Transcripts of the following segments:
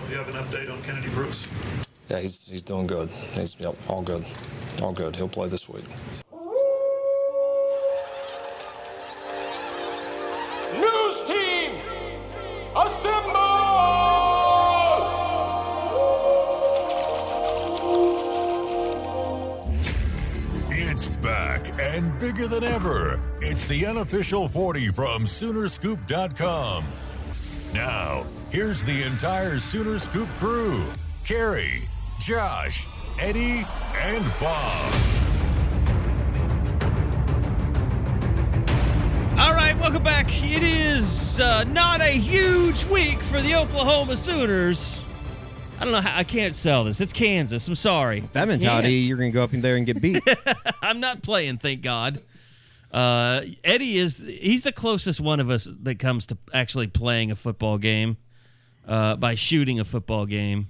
Do you have an update on Kennedy Brooks? Yeah, he's, he's doing good. He's yep, all good. All good. He'll play this week. News team, assemble! It's back and bigger than ever. It's the unofficial 40 from Soonerscoop.com. Now, here's the entire Sooner Scoop crew Carrie, Josh, Eddie, and Bob. All right, welcome back. It is uh, not a huge week for the Oklahoma Sooners. I don't know how I can't sell this. It's Kansas. I'm sorry. That mentality, you're going to go up in there and get beat. I'm not playing, thank God. Uh, Eddie is he's the closest one of us that comes to actually playing a football game uh, by shooting a football game.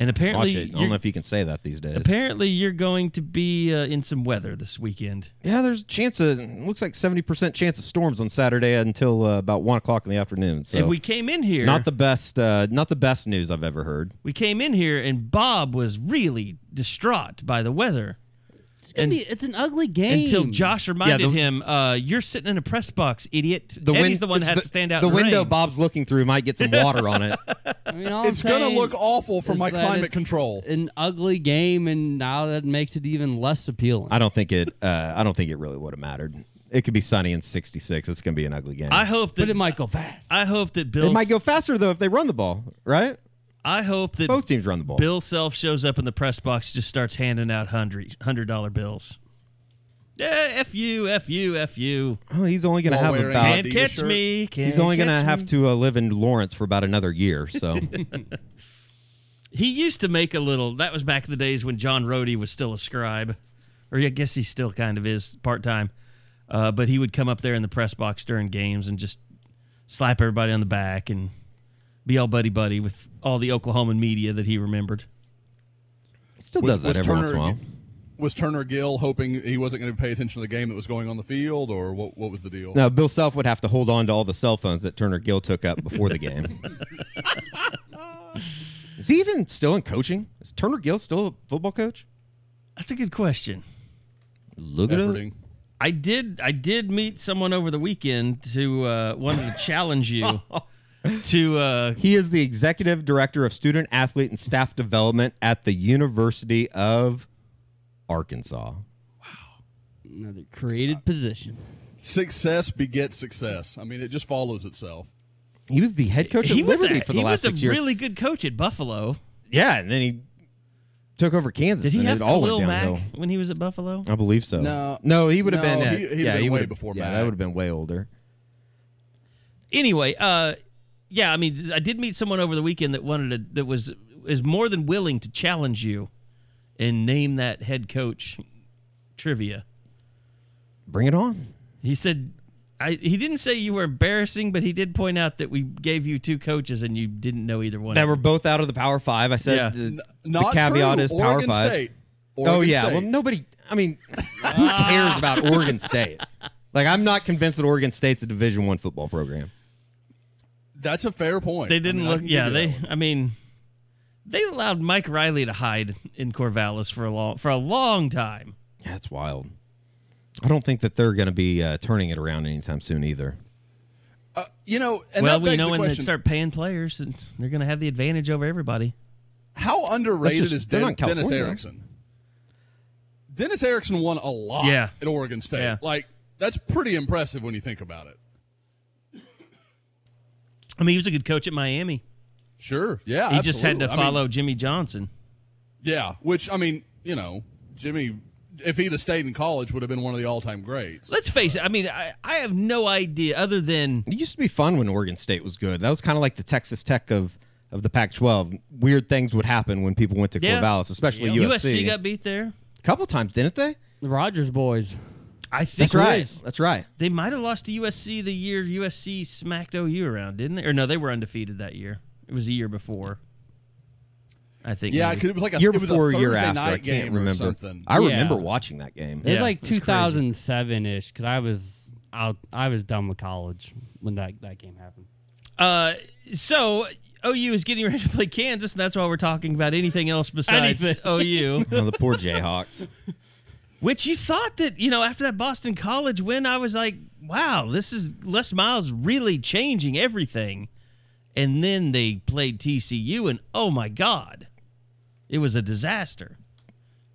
And apparently, Watch it. I don't know if you can say that these days. apparently you're going to be uh, in some weather this weekend. yeah, there's a chance of, looks like 70% chance of storms on Saturday until uh, about 1 o'clock in the afternoon. So and we came in here. not the best, uh, not the best news I've ever heard. we came in here, and Bob was really distraught by the weather. It's, And- be, it's an ugly game. Until Josh reminded the- him, uh, "You're sitting in a press box, idiot." The Eddie's win- the one that it's has to stand out. The the window rain. Bob's looking through might get some water on it. I mean, all It's gonna look awful for my climate it's control. An ugly game, and now that makes it even less appealing. I don't think it. Uh, I don't think it really would have mattered. It could be sunny in 66. It's going to be an ugly game. I hope that but it might go fast. I hope that Bill. it might go faster though if they run the ball, right? I hope that Both teams run the ball. Bill Self shows up in the press box, just starts handing out hundred hundred dollar bills. Yeah, f you, f you, f you. Oh, he's only going to While have wearing about. Can't catch shirt. me. Can't He's only going to catch have to uh, live in Lawrence for about another year. So He used to make a little. That was back in the days when John Rohde was still a scribe, or I guess he still kind of is part time. Uh, but he would come up there in the press box during games and just slap everybody on the back and be all buddy buddy with all the Oklahoman media that he remembered. he still Was- does that was every once in a Turner- while. Was Turner Gill hoping he wasn't going to pay attention to the game that was going on the field, or what? What was the deal? Now, Bill Self would have to hold on to all the cell phones that Turner Gill took up before the game. Is he even still in coaching? Is Turner Gill still a football coach? That's a good question. Look at him. I did. I did meet someone over the weekend who uh, wanted to challenge you to. Uh, He is the executive director of student athlete and staff development at the University of Arkansas. Wow. Another created position. Success begets success. I mean, it just follows itself. He was the head coach he at was Liberty a, for the last year. he last was six a years. really good coach at Buffalo. yeah, and then he took over Kansas, Did he and have it all Khalil went Mack when he was at Buffalo? I believe so. No. no, he would have No, been. At, he- he'd yeah, been he way would've- before Yeah, Mack. that would have been way older. Anyway, uh, yeah, I mean, I did meet someone over the weekend that wanted to that was is more than willing to challenge you and name that head coach trivia. Bring it on. He said. I, he didn't say you were embarrassing, but he did point out that we gave you two coaches and you didn't know either one. That of were both out of the Power Five. I said Yeah. the, N- the caveat true. is Power Oregon Five. State. oh yeah. State. Well, nobody. I mean, who cares about Oregon State? Like, I'm not convinced that Oregon State's a Division One football program. That's a fair point. They didn't mean, look. Yeah, they. I mean, they allowed Mike Riley to hide in Corvallis for a long for a long time. Yeah, that's wild. I don't think that they're going to be uh, turning it around anytime soon either. You know, and well, that we know the when they start paying players, and they're going to have the advantage over everybody. How underrated just- is Den- Dennis California. Erickson? Dennis Erickson won a lot Yeah. at Oregon State. Yeah. Like that's pretty impressive when you think about it. I mean, he was a good coach at Miami. Sure. Yeah. he just had to absolutely. I mean, follow Jimmy Johnson. yeah. Which I mean, you know, Jimmy, if he'd have stayed in college, would have been one of the all-time greats. Let's face it. I mean, I, I have no idea other than It used to be fun when Oregon State was good. That was kind of like the Texas Tech of of the Pac-12, weird things would happen when people went to Yeah. Corvallis, especially USC USC. got beat there. a couple times, didn't they? The Rogers boys. I think That's right. is. That's right. They might have lost to USC the year USC smacked OU around, didn't they? Or no, they were undefeated that year. It was a year before. I think. Yeah, because it was like a year it was before, a year after. night I can't game or remember. something. I Yeah. remember watching that game. It was Yeah, like was crazy. 2007 ish because I was out. I was done with college when that, that game happened. Uh, so OU is getting ready to play Kansas, and that's why we're talking about anything else besides Anything. OU. Oh, the poor Jayhawks. Which you thought that you know after that Boston College win, I was like, wow, this is Les Miles really changing everything. And then they played TCU, and oh my god, it was a disaster.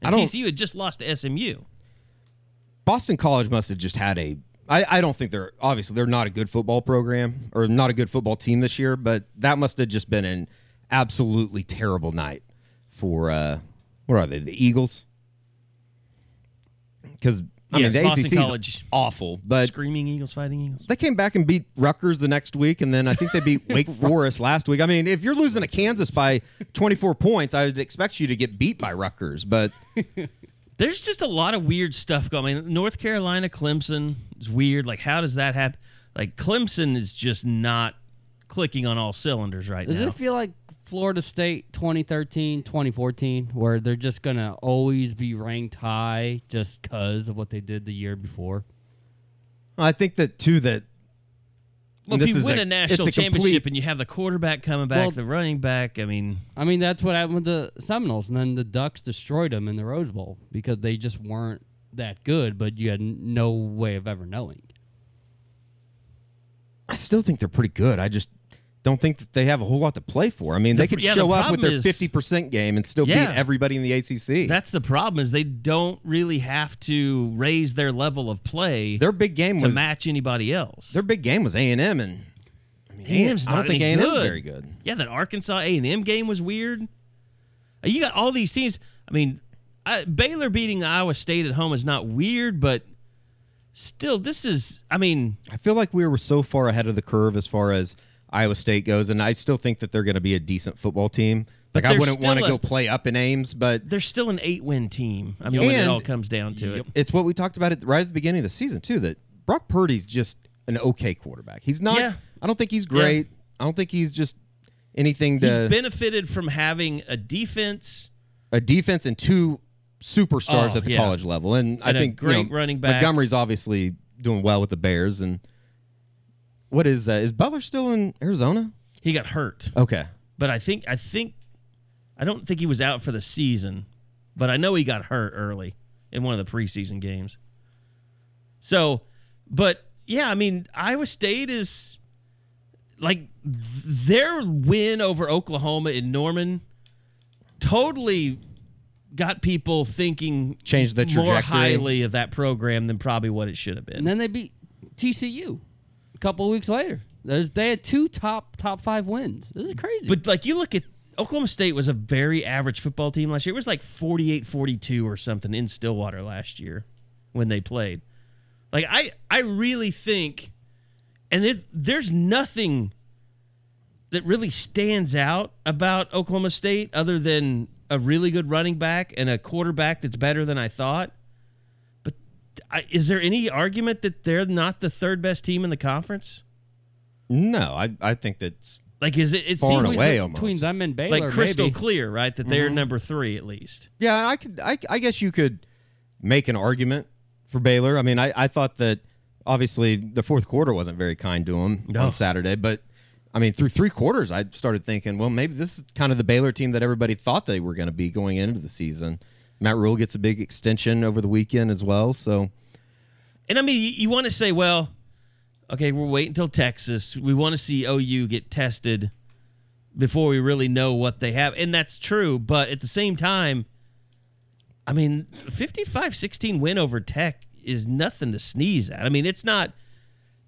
And TCU had just lost to SMU. Boston College must have just had a. I, I don't think they're obviously they're not a good football program or not a good football team this year, but that must have just been an absolutely terrible night for uh what are they the Eagles? Because I Yes, mean the Boston ACC is College. awful, but Screaming Eagles, fighting Eagles. they came back and beat Rutgers the next week, and then I think they beat Wake Forest last week. I mean, if you're losing to Kansas by 24 points, I would expect you to get beat by Rutgers, but There's just a lot of weird stuff going. I mean, North Carolina, Clemson is weird. Like, how does that happen? Like, Clemson is just not clicking on all cylinders right Does now. Does it feel like Florida State 2013, 2014, where they're just going to always be ranked high just because of what they did the year before? I think that too that well, this if you is win a- a, national it's a complete- championship and you have the quarterback coming back, Well- the running back, I mean, I mean, that's what happened with the Seminoles, and then the Ducks destroyed them in the Rose Bowl because they just weren't that good, but you had no way of ever knowing. I still think they're pretty good. I just don't think that they have a whole lot to play for. I mean, they The- could yeah, the show up with their fifty percent game and still Yeah. beat everybody in the ACC. that's the problem is they don't really have to raise their level of play their big game to was match anybody else. their big game was A and M, and I mean, A&M's I don't think A and M's very good. Yeah, that Arkansas A and M game was weird. Uh, You got all these teams. I mean, I, Baylor beating Iowa State at home is not weird, but still, this is. I mean, I feel like we were so far ahead of the curve as far as Iowa State goes, and I still think that they're going to be a decent football team. But Like I wouldn't want to go play up in Ames, but they're still an eight-win team. I mean, when it all comes down to it. it's what we talked about at, right at the beginning of the season too. That Brock Purdy's just an okay quarterback. He's not. Yeah. I don't think he's great. I don't think he's just anything to He's benefited from having a defense. a defense and two superstars Oh, at the yeah. college level. And, I And a think you great know, running back. Montgomery's obviously doing well with the Bears. And what is uh, is Butler still in Arizona? He got hurt, Okay, but I think I think I don't think he was out for the season, but I know he got hurt early in one of the preseason games. So, but yeah, I mean, Iowa State is like th- their win over Oklahoma in Norman totally got people thinking Changed the more trajectory. highly of that program than probably what it should have been. And then they beat TCU a couple weeks later. There's, they had two top top five wins. This is crazy. But like you look at Oklahoma State was a very average football team last year. It was like 48-42 or something in Stillwater last year when they played. Like I I really think and there's nothing that really stands out about Oklahoma State other than a really good running back and a quarterback that's better than I thought. But I, is there any argument that they're not the third best team in the conference? no, I I think that's Like is it it Far and seems away like, almost. between them and Baylor, like crystal maybe. clear, right? That they're mm-hmm. number three at least. Yeah, I could. I, I guess you could make an argument for Baylor. I mean, I, I thought that obviously the fourth quarter wasn't very kind to them No. on Saturday, but I mean, through three quarters, I started thinking, well, maybe this is kind of the Baylor team that everybody thought they were going to be going into the season. Matt Rhule gets a big extension over the weekend as well, so And I mean, you, you want to say, well, okay, we'll wait until Texas. We want to see OU get tested before we really know what they have. And that's true. But at the same time, I mean, 55 16 win over Tech is nothing to sneeze at. I mean, it's not,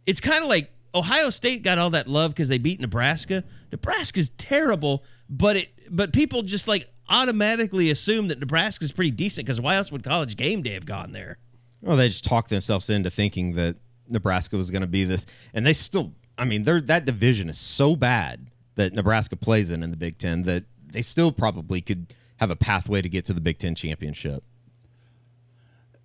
it's kind of like Ohio State got all that love because they beat Nebraska. Nebraska's terrible, but it, but people just like automatically assume that Nebraska's pretty decent because why else would college game day have gone there? well, they just talked themselves into thinking that Nebraska was going to be this, and they still. I mean, they're, that division is so bad that Nebraska plays in in the Big Ten, that they still probably could have a pathway to get to the Big Ten championship.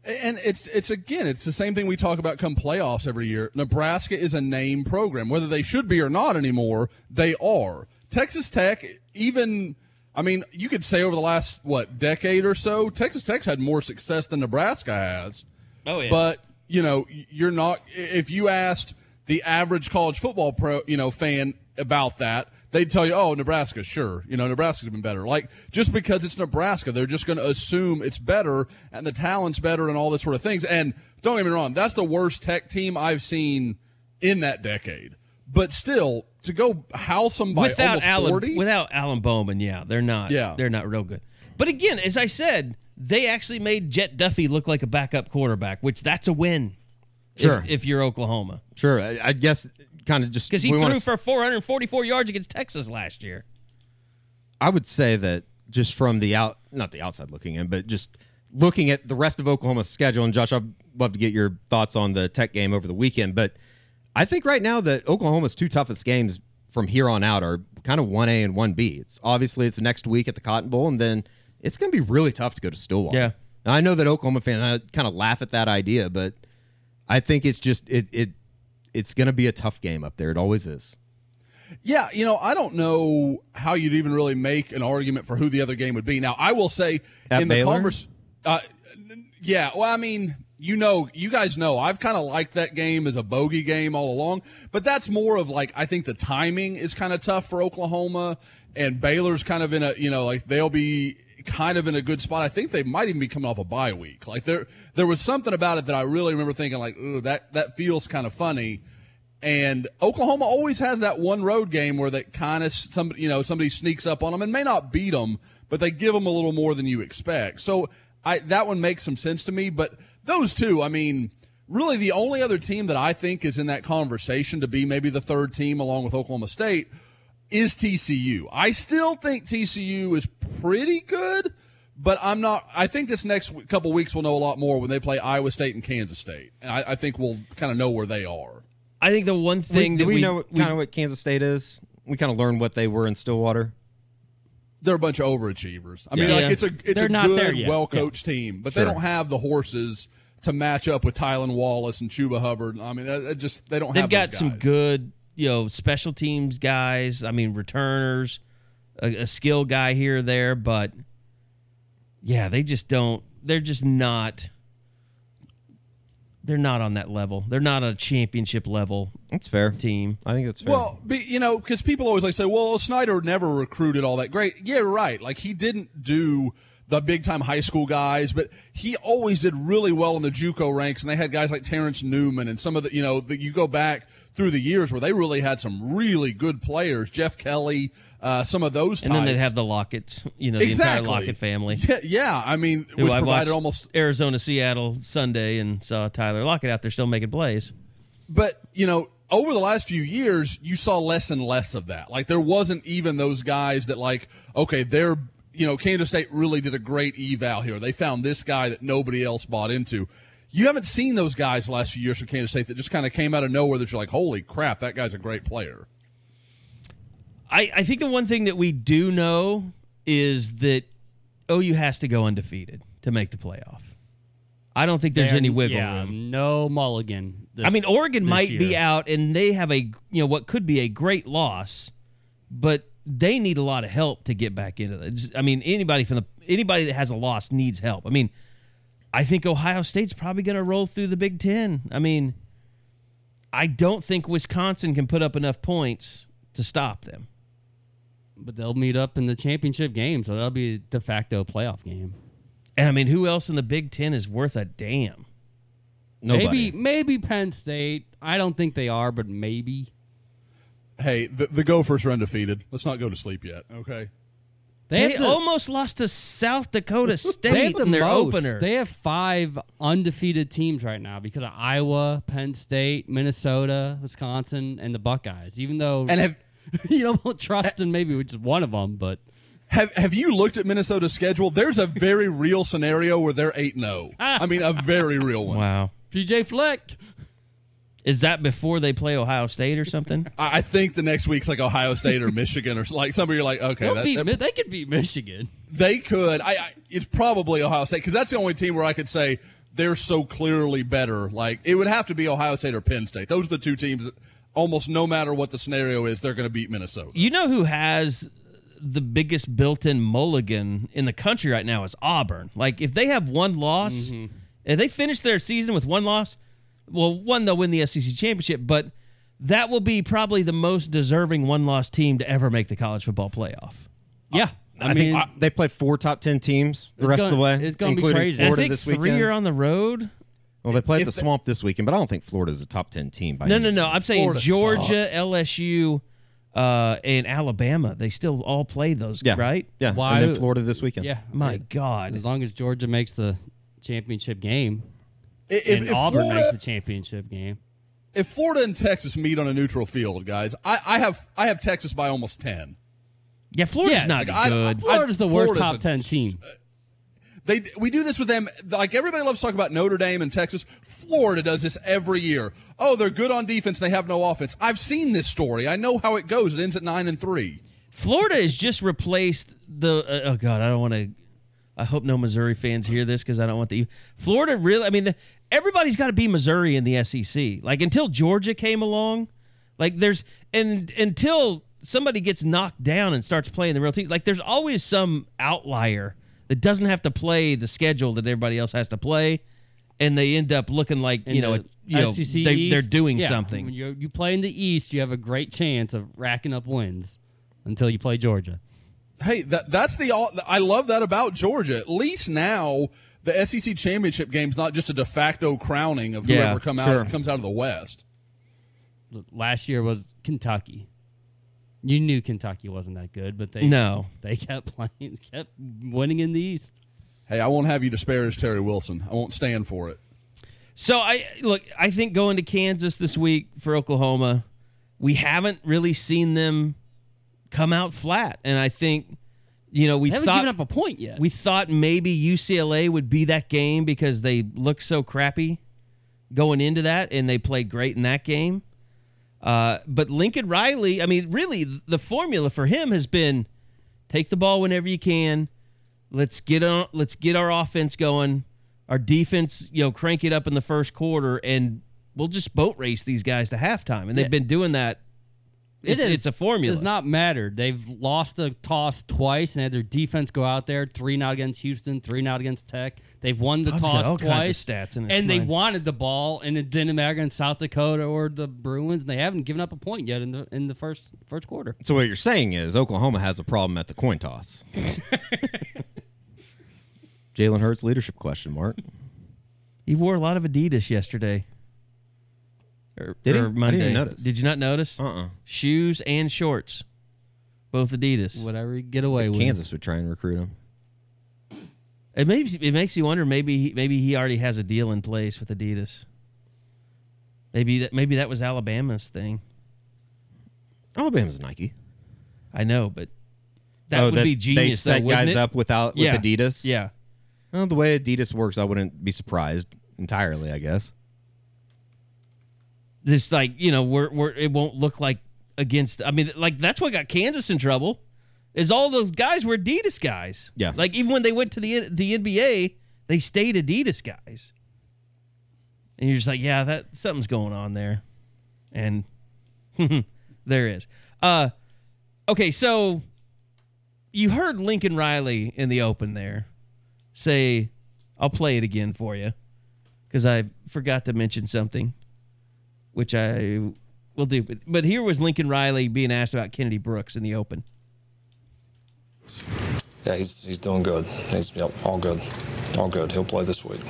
And it's it's again, it's the same thing we talk about come playoffs every year. Nebraska is a name program, whether they should be or not anymore. They are. Texas Tech, even I mean, you could say over the last what decade or so, Texas Tech's had more success than Nebraska has. Oh, yeah. But you know, you're not. If you asked the average college football pro, you know, fan about that, they'd tell you, "Oh, Nebraska, sure. You know, Nebraska's been better." Like just because it's Nebraska, they're just going to assume it's better and the talent's better and all this sort of things. And don't get me wrong, that's the worst Tech team I've seen in that decade. But still, to go house them by without almost Alan 40, without Alan Bowman, yeah, they're not. Yeah. they're not real good. But again, as I said, they actually made Jett Duffey look like a backup quarterback, which that's a win. Sure. if, you're Oklahoma, Sure, I, I guess kind of just because he threw wanna- for 444 yards against Texas last year. I would say that just from the out, not the outside looking in, but just looking at the rest of Oklahoma's schedule. And Josh, I'd love to get your thoughts on the Tech game over the weekend. But I think right now that Oklahoma's two toughest games from here on out are kind of one A and one B. It's obviously it's next week at the Cotton Bowl, and then it's going to be really tough to go to Stillwater. Yeah. Now, I know that Oklahoma fan I kind of laugh at that idea, but I think it's just it it it's going to be a tough game up there. It always is. Yeah, you know, I don't know how you'd even really make an argument for who the other game would be. Now, I will say At in the Baylor? converse, uh, yeah. Well, I mean, you know, you guys know, I've kind of liked that game as a bogey game all along, but that's more of like I think the timing is kind of tough for Oklahoma, and Baylor's kind of in a you know like they'll be kind of in a good spot. I think they might even be coming off a bye week. Like there, there was something about it that I really remember thinking like, ooh, that that feels kind of funny. And Oklahoma always has that one road game where that kind of somebody, you know, somebody sneaks up on them and may not beat them, but they give them a little more than you expect. So I that one makes some sense to me. But those two, I mean, really the only other team that I think is in that conversation to be maybe the third team along with Oklahoma State is TCU. I still think TCU is pretty good, but I'm not. I think this next couple weeks we'll know a lot more when they play Iowa State and Kansas State. And I, I think we'll kind of know where they are. I think the one thing we, that we, we know kind of what Kansas State is? We kind of learned what they were in Stillwater. They're a bunch of overachievers. I mean, Yeah. like it's a it's They're a not good, well coached team, but Sure. they don't have the horses to match up with Tylan Wallace and Chuba Hubbard. I mean, that, that just they don't. they've have got those some good, you know, special teams guys. I mean, returners, a, a skill guy here or there, but yeah, they just don't. They're just not. They're not on that level. They're not a championship level That's fair. team. I think that's fair. Well, be, you know, because people always like say, "Well, Snyder never recruited all that great." Yeah, right. Like he didn't do the big time high school guys, but he always did really well in the JUCO ranks, and they had guys like Terrence Newman and some of the, you know, that you go back through the years where they really had some really good players. Jeff Kelly, uh, some of those, And then they'd have the Locketts, you know, the entire Lockett family. Yeah, yeah. I mean, Who which I provided watched almost Arizona Seattle Sunday and saw Tyler Lockett out there still making plays. But, you know, over the last few years, you saw less and less of that. Like, there wasn't even those guys that, like, okay, they're, you know, Kansas State really did a great eval here. They found this guy that nobody else bought into. You haven't seen those guys the last few years from Kansas State that just kind of came out of nowhere that you're like, holy crap, that guy's a great player. I, I think the one thing that we do know is that OU has to go undefeated to make the playoff. I don't think there's They're- any wiggle yeah, room. No mulligan. This, I mean, Oregon this might be out, and they have a you know what could be a great loss, but they need a lot of help to get back into it. I mean, anybody from the anybody that has a loss needs help. I mean, I think Ohio State's probably going to roll through the Big Ten. I mean, I don't think Wisconsin can put up enough points to stop them. But they'll meet up in the championship game, so that'll be a de facto playoff game. And I mean, who else in the Big Ten is worth a damn? Nobody. Maybe maybe Penn State. I don't think they are, but maybe. Hey, the, the Gophers are undefeated. Let's not go to sleep yet, okay? They, They, the, almost lost to South Dakota State they have the in their most. opener. They have five undefeated teams right now because of Iowa, Penn State, Minnesota, Wisconsin, and the Buckeyes. Even though And have you know won't trust in maybe which is one of them, but have have you looked at Minnesota's schedule? There's a very real scenario where they're 8 0. I mean, a very real one. wow. PJ Fleck. Is that before they play Ohio State or something? I think the next week's like Ohio State or Michigan or like somebody you're like, okay, that, beat that- they could beat Michigan. they could. I, I it's probably Ohio State because that's the only team where I could say they're so clearly better. Like it would have to be Ohio State or Penn State. Those are the two teams that almost no matter what the scenario is, they're going to beat Minnesota. You know who has the biggest built-in mulligan in the country right now is Auburn. Like if they have one loss, mm-hmm. if they finish their season with one loss, well, one they'll win the SEC championship, but that will be probably the most deserving one-loss team to ever make the college football playoff. Yeah, I, I, mean, think uh, they play four top ten teams the It's rest of the way, it's gonna be including crazy. And I Florida think this three are on the road. well, they play at the they- Swamp this weekend, but I don't think Florida's a top ten team. By No, any no, no. means. I'm saying Florida Georgia, sucks. LSU, uh, and Alabama. They still all play those, yeah, right? Yeah, Why- and then Florida this weekend. yeah, My God. as long as Georgia makes the championship game If, and if Auburn Florida, makes the championship game. if Florida and Texas meet on a neutral field, guys, I, I have I have Texas by almost ten. Yeah, Florida's Yes. not Like, I- good. Florida's the worst Florida's top a- ten team. They we do this with them. Like everybody loves to talk about Notre Dame and Texas. Florida does this every year. Oh, they're good on defense. and They have no offense. I've seen this story. I know how it goes. It ends at nine and three. Florida has just replaced the. Uh, oh God, I don't want to. I hope no Missouri fans hear this because I don't want the. Florida really. I mean, the, everybody's got to be Missouri in the SEC. Like until Georgia came along, like there's and until somebody gets knocked down and starts playing the real team. Like there's always some outlier that doesn't have to play the schedule that everybody else has to play, and they end up looking like you know, the a, you know SEC they, they're doing yeah, something. When you you play in the East, you have a great chance of racking up wins until you play Georgia. Hey, that that's the all. I love that about Georgia. At least now the SEC championship game's not just a de facto crowning of Yeah, whoever come sure. out comes out of the West. Last year was Kentucky. You knew Kentucky wasn't that good, but they No. they kept playing, kept winning in the East. Hey, I won't have you disparage Terry Wilson. I won't stand for it. So I look. I think going to Kansas this week for Oklahoma, we haven't really seen them come out flat, and I think you know we They haven't thought given up a point yet. we thought maybe UCLA would be that game because they look so crappy going into that, and they played great in that game. Uh, but Lincoln Riley, I mean, really, the formula for him has been take the ball whenever you can. Let's get on. Let's get our offense going. Our defense, you know, crank it up in the first quarter, and we'll just boat race these guys to halftime. And they've Yeah. been doing that. It's, It is- it's a formula. It does not matter. They've lost the toss twice and had their defense go out there three not against Houston, three not against Tech. They've won the Bob's got toss all kinds of twice, stats in his and they wanted the ball, and it didn't matter against South Dakota or the Bruins. And they haven't given up a point yet in the in the first first quarter. So what you're saying is Oklahoma has a problem at the coin toss. Jalen Hurts leadership question mark. He wore a lot of Adidas yesterday. Or, Did he? I didn't even notice. Did you not notice? Uh-uh. Shoes and shorts, both Adidas. Whatever you get away with. Kansas would try and recruit him. It makes it makes you wonder. Maybe he, maybe he already has a deal in place with Adidas. Maybe that maybe that was Alabama's thing. Alabama's Nike. I know, but that Oh, would that be They set though, guys it? up without with yeah. Adidas. Yeah. Well, the way Adidas works, I wouldn't be surprised entirely. I guess. This like you know we're, we're it won't look like against. I mean, like that's what got Kansas in trouble. Is all those guys were Adidas guys. Yeah. Like even when they went to the the NBA, they stayed Adidas guys. And you're just like, yeah, that something's going on there, and there is. Uh, okay, so you heard Lincoln Riley in the open there say, "I'll play it again for you," because I forgot to mention something, which I will do. But, but here was Lincoln Riley being asked about Kennedy Brooks in the open. Yeah, he's he's doing good. He's yep, all good, all good. He'll play this week.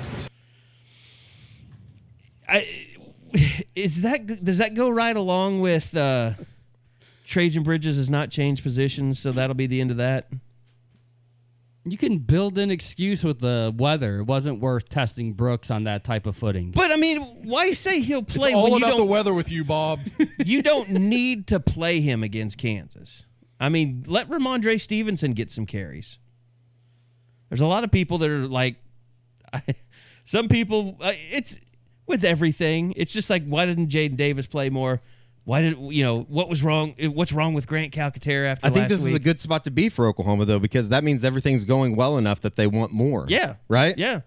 I is that does that go right along with uh, Trejan Bridges has not changed positions, so that'll be the end of that. You can build an excuse with the weather. It wasn't worth testing Brooks on that type of footing. But I mean, why say he'll play? It's play all when you about the don't weather with you, Bob. you don't need to play him against Kansas. I mean, let Rhamondre Stevenson get some carries. There's a lot of people that are like, some people. Uh, it's with everything. It's just like why didn't Jaden Davis play more? Why did you know what was wrong? Eh, what's wrong with Grant Calcaterra after I think last this is a good spot to be for Oklahoma though, because that means everything's going well enough that they want more. Yeah. Right. Yeah.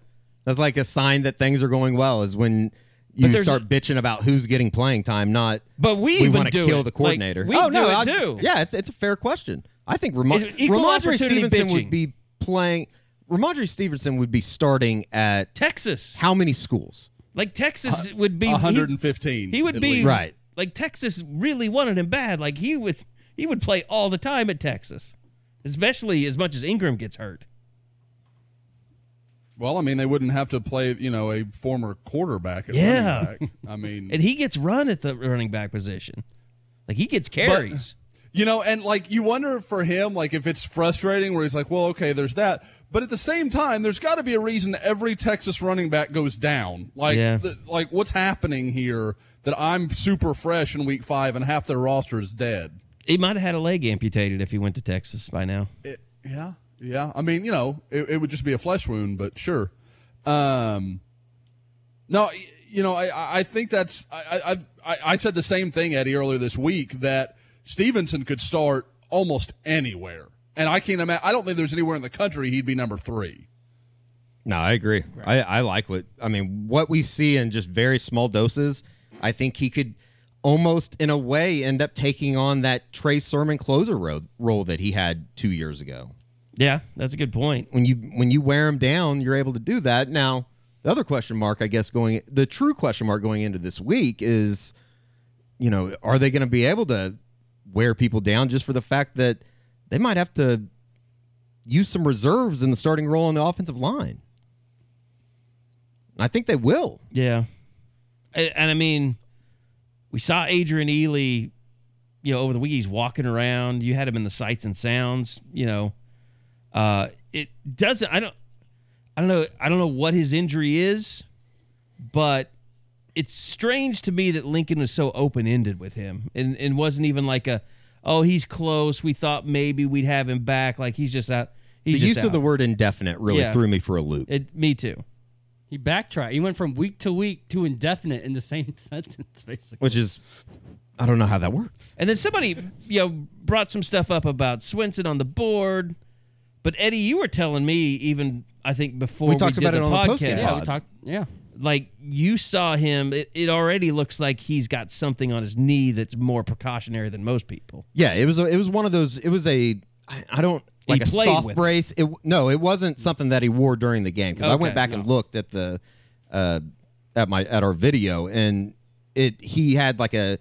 That's like a sign that things are going well. Is when But you there's- start bitching about who's getting playing time, not. But we we want to kill it. the Like, coordinator. we oh no, do it I- too. Yeah, it's it's a fair question. I think Ram- Rhamondre Stevenson bitching. would be playing. Rhamondre Stevenson would be starting at Texas. how many schools? Like Texas would be 115. He, would be least. Right. Like Texas really wanted him bad. Like he would he would play all the time at Texas, especially as much as Ingram gets hurt. Well, I mean, they wouldn't have to play, you know, a former quarterback. At Yeah. running back. I mean, And he gets run at the running back position. Like he gets carries. You know, and like you wonder for him, like if it's frustrating where he's like, well, okay, there's that. But at the same time, there's got to be a reason every Texas running back goes down. Like, Yeah. th- like what's happening here that I'm super fresh in week five and half their roster is dead? he might have had a leg amputated if he went to Texas by now. It, yeah, yeah. I mean, you know, it, it would just be a flesh wound, but sure. Um, no, you know, I, I think that's I, I I I said the same thing, Eddie, earlier this week that Stevenson could start almost anywhere, and I can't imagine. I don't think there's anywhere in the country he'd be number three. No, I agree. I, I like what I mean. What we see in just very small doses, I think he could almost, in a way, end up taking on that Trey Sermon closer ro- role that he had two years ago. Yeah, that's a good point. When you when you wear him down, you're able to do that. Now, the other question mark, I guess, going the true question mark going into this week is, you know, are they going to be able to wear people down just for the fact that they might have to use some reserves in the starting role on the offensive line? I think they will. Yeah. And, and I mean, we saw Adrian Ealy, you know, over the week. He's walking around. You had him in the sights and sounds. You know, uh, it doesn't. I don't. I don't know. I don't know what his injury is, but it's strange to me that Lincoln was so open ended with him, and and wasn't even like a, oh, he's close. We thought maybe we'd have him back. Like he's just out. He's the just use of the word indefinite really Yeah. threw me for a loop. It, me too. He backtracked. He went from week to week to indefinite in the same sentence, basically. which is, I don't know how that works. And then somebody, you know, brought some stuff up about Swenson on the board. But Eddie, you were telling me even I think before We talked did about it the on the podcast, Yeah, we talked. Yeah. like you saw him. It, it already looks like he's got something on his knee that's more precautionary than most people. Yeah, it was a, it was one of those. It was a I, I don't He like a played soft with brace. It no, it wasn't something that he wore during the game because I went Okay, back and looked at the uh, at my at our video and it he had like a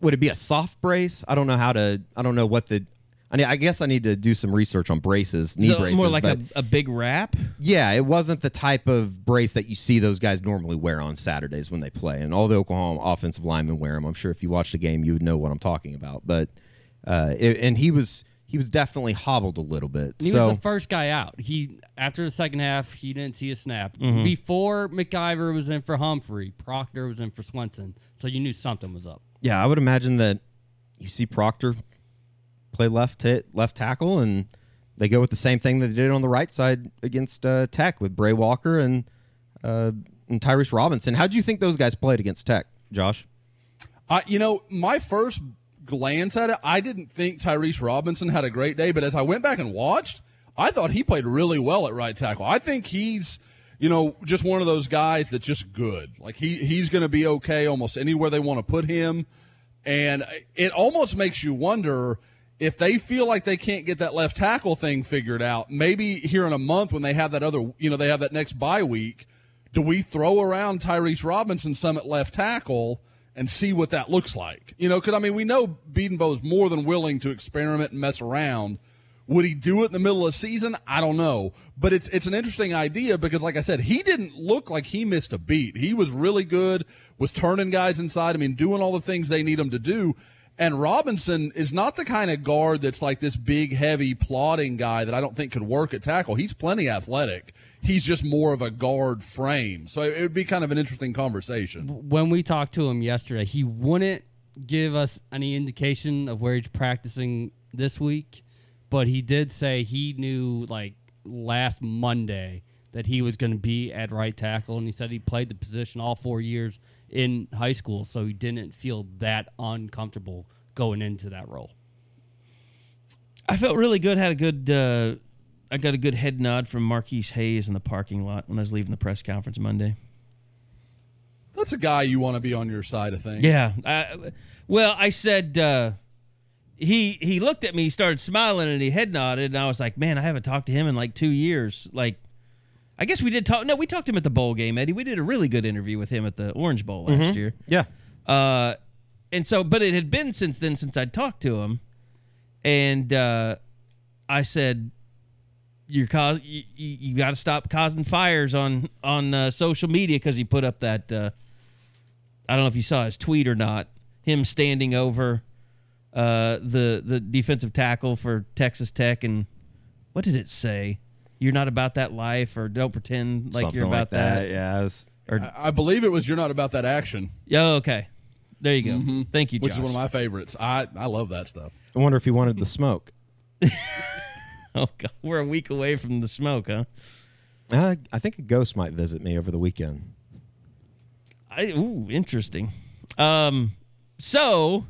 would it be a soft brace? I don't know how to. I don't know what the. I mean, I guess I need to do some research on braces, knee So braces. more like a, a big wrap. yeah, it wasn't the type of brace that you see those guys normally wear on Saturdays when they play. And all the Oklahoma offensive linemen wear them. I'm sure if you watched the game, you would know what I'm talking about. But uh, it, and he was he was definitely hobbled a little bit. He so was the first guy out. He after the second half, he didn't see a snap. Mm-hmm. Before McIver was in for Humphrey, Proctor was in for Swenson, so you knew something was up. yeah, I would imagine that you see Proctor play left ta- left tackle, and they go with the same thing that they did on the right side against uh, Tech with Brey Walker and uh, and Tyrese Robinson. How do you think those guys played against Tech, Josh? I, you know, my first glance at it, I didn't think Tyrese Robinson had a great day, but as I went back and watched, I thought he played really well at right tackle. I think he's, you know, just one of those guys that's just good. Like he he's going to be okay almost anywhere they want to put him, and it almost makes you wonder if they feel like they can't get that left tackle thing figured out. Maybe here in a month when they have that other, you know, they have that next bye week. Do we throw around Tyrese Robinson some at left tackle and see what that looks like? You know, because I mean, we know Bedenbaugh is more than willing to experiment and mess around. Would he do it in the middle of the season? I don't know, but it's it's an interesting idea because, like I said, he didn't look like he missed a beat. He was really good, was turning guys inside. I mean, doing all the things they need him to do. And Robinson is not the kind of guard that's like this big, heavy, plodding guy that I don't think could work at tackle. He's plenty athletic. He's just more of a guard frame. So it would be kind of an interesting conversation. When we talked to him yesterday, he wouldn't give us any indication of where he's practicing this week, but he did say he knew like last Monday that he was going to be at right tackle, and he said he played the position all four years in high school, so he didn't feel that uncomfortable going into that role. I felt really good. Had a good. Uh, I got a good head nod from Marquis Hayes in the parking lot when I was leaving the press conference Monday. That's a guy you want to be on your side of things. Yeah. I, well, I said uh, he he looked at me, he started smiling, and he head nodded, and I was like, man, I haven't talked to him in like two years. Like, I guess we did talk. No, we talked to him at the bowl game, Eddie. We did a really good interview with him at the Orange Bowl last year. Yeah. Uh, and so, but it had been since then since I'd talked to him, and uh, I said, "You're cause you, you, you got to stop causing fires on on uh, social media because he put up that uh, I don't know if you saw his tweet or not, him standing over uh, the the defensive tackle for Texas Tech, and what did it say? You're not about that life, or don't pretend like Something you're about like that. Yeah. It was, Or I, I believe it was "You're Not About That Action," oh, okay, there you go. Thank you, which is one of my favorites. I I love that stuff. I wonder if he wanted the smoke. Oh God, we're a week away from the smoke, huh? Uh, I think a ghost might visit me over the weekend. I, ooh, interesting. Um, so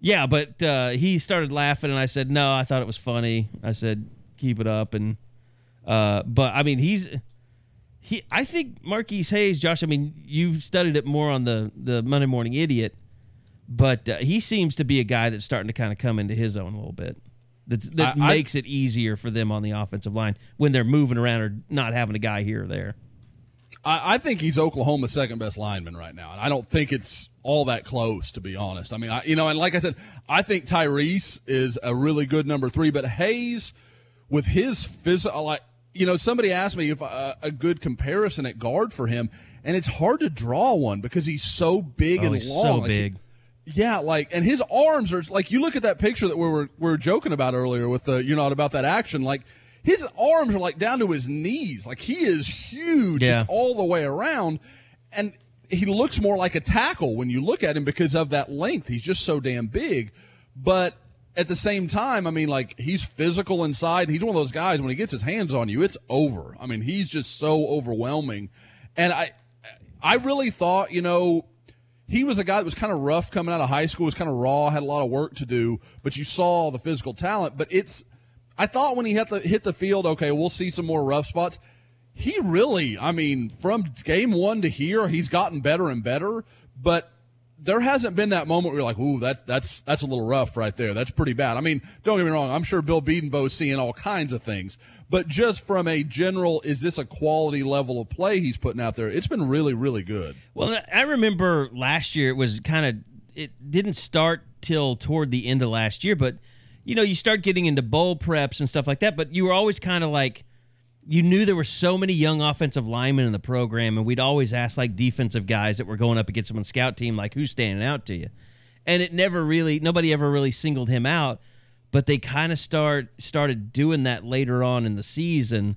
yeah, but uh, he started laughing, and I said, "No, I thought it was funny." I said, "Keep it up," and uh, but I mean, he's he. I think Marquis Hayes, Josh. I mean, you studied it more on the the Monday Morning Idiot, but uh, he seems to be a guy that's starting to kind of come into his own a little bit. That's, that I- I- makes it easier for them on the offensive line when they're moving around or not having a guy here or there. I, I think he's Oklahoma's second best lineman right now, and I don't think it's all that close, to be honest. I mean, I, you know, and like I said, I think Tyrese is a really good number three, but Hayes, with his physical, like you know, somebody asked me if uh, a good comparison at guard for him, and it's hard to draw one because he's so big Oh, and he's long. so Like, big. Yeah, like, and his arms are like you look at that picture that we were we were joking about earlier with uh, the you're not about that action. Like his arms are like down to his knees. Like he is huge, Yeah. just all the way around, and he looks more like a tackle when you look at him because of that length. He's just so damn big, but. At the same time, I mean, like he's physical inside. He's one of those guys when he gets his hands on you, it's over. I mean, he's just so overwhelming. And I, I really thought, you know, he was a guy that was kind of rough coming out of high school, was kind of raw, had a lot of work to do, but you saw the physical talent. But it's, I thought when he hit the hit the field, okay, we'll see some more rough spots. He really, I mean, from game one to here, he's gotten better and better. But there hasn't been that moment where you're like, ooh, that that's that's a little rough right there. That's pretty bad. I mean, don't get me wrong, I'm sure Bill Bedenbaugh's seeing all kinds of things, but just from a general, is this a quality level of play he's putting out there? It's been really, really good. Well, I remember last year it was kind of it didn't start till toward the end of last year, but you know, you start getting into bowl preps and stuff like that, but you were always kind of like you knew there were so many young offensive linemen in the program and we'd always ask like defensive guys that were going up against the scout team like who's standing out to you. And it never really nobody ever really singled him out, but they kind of start started doing that later on in the season.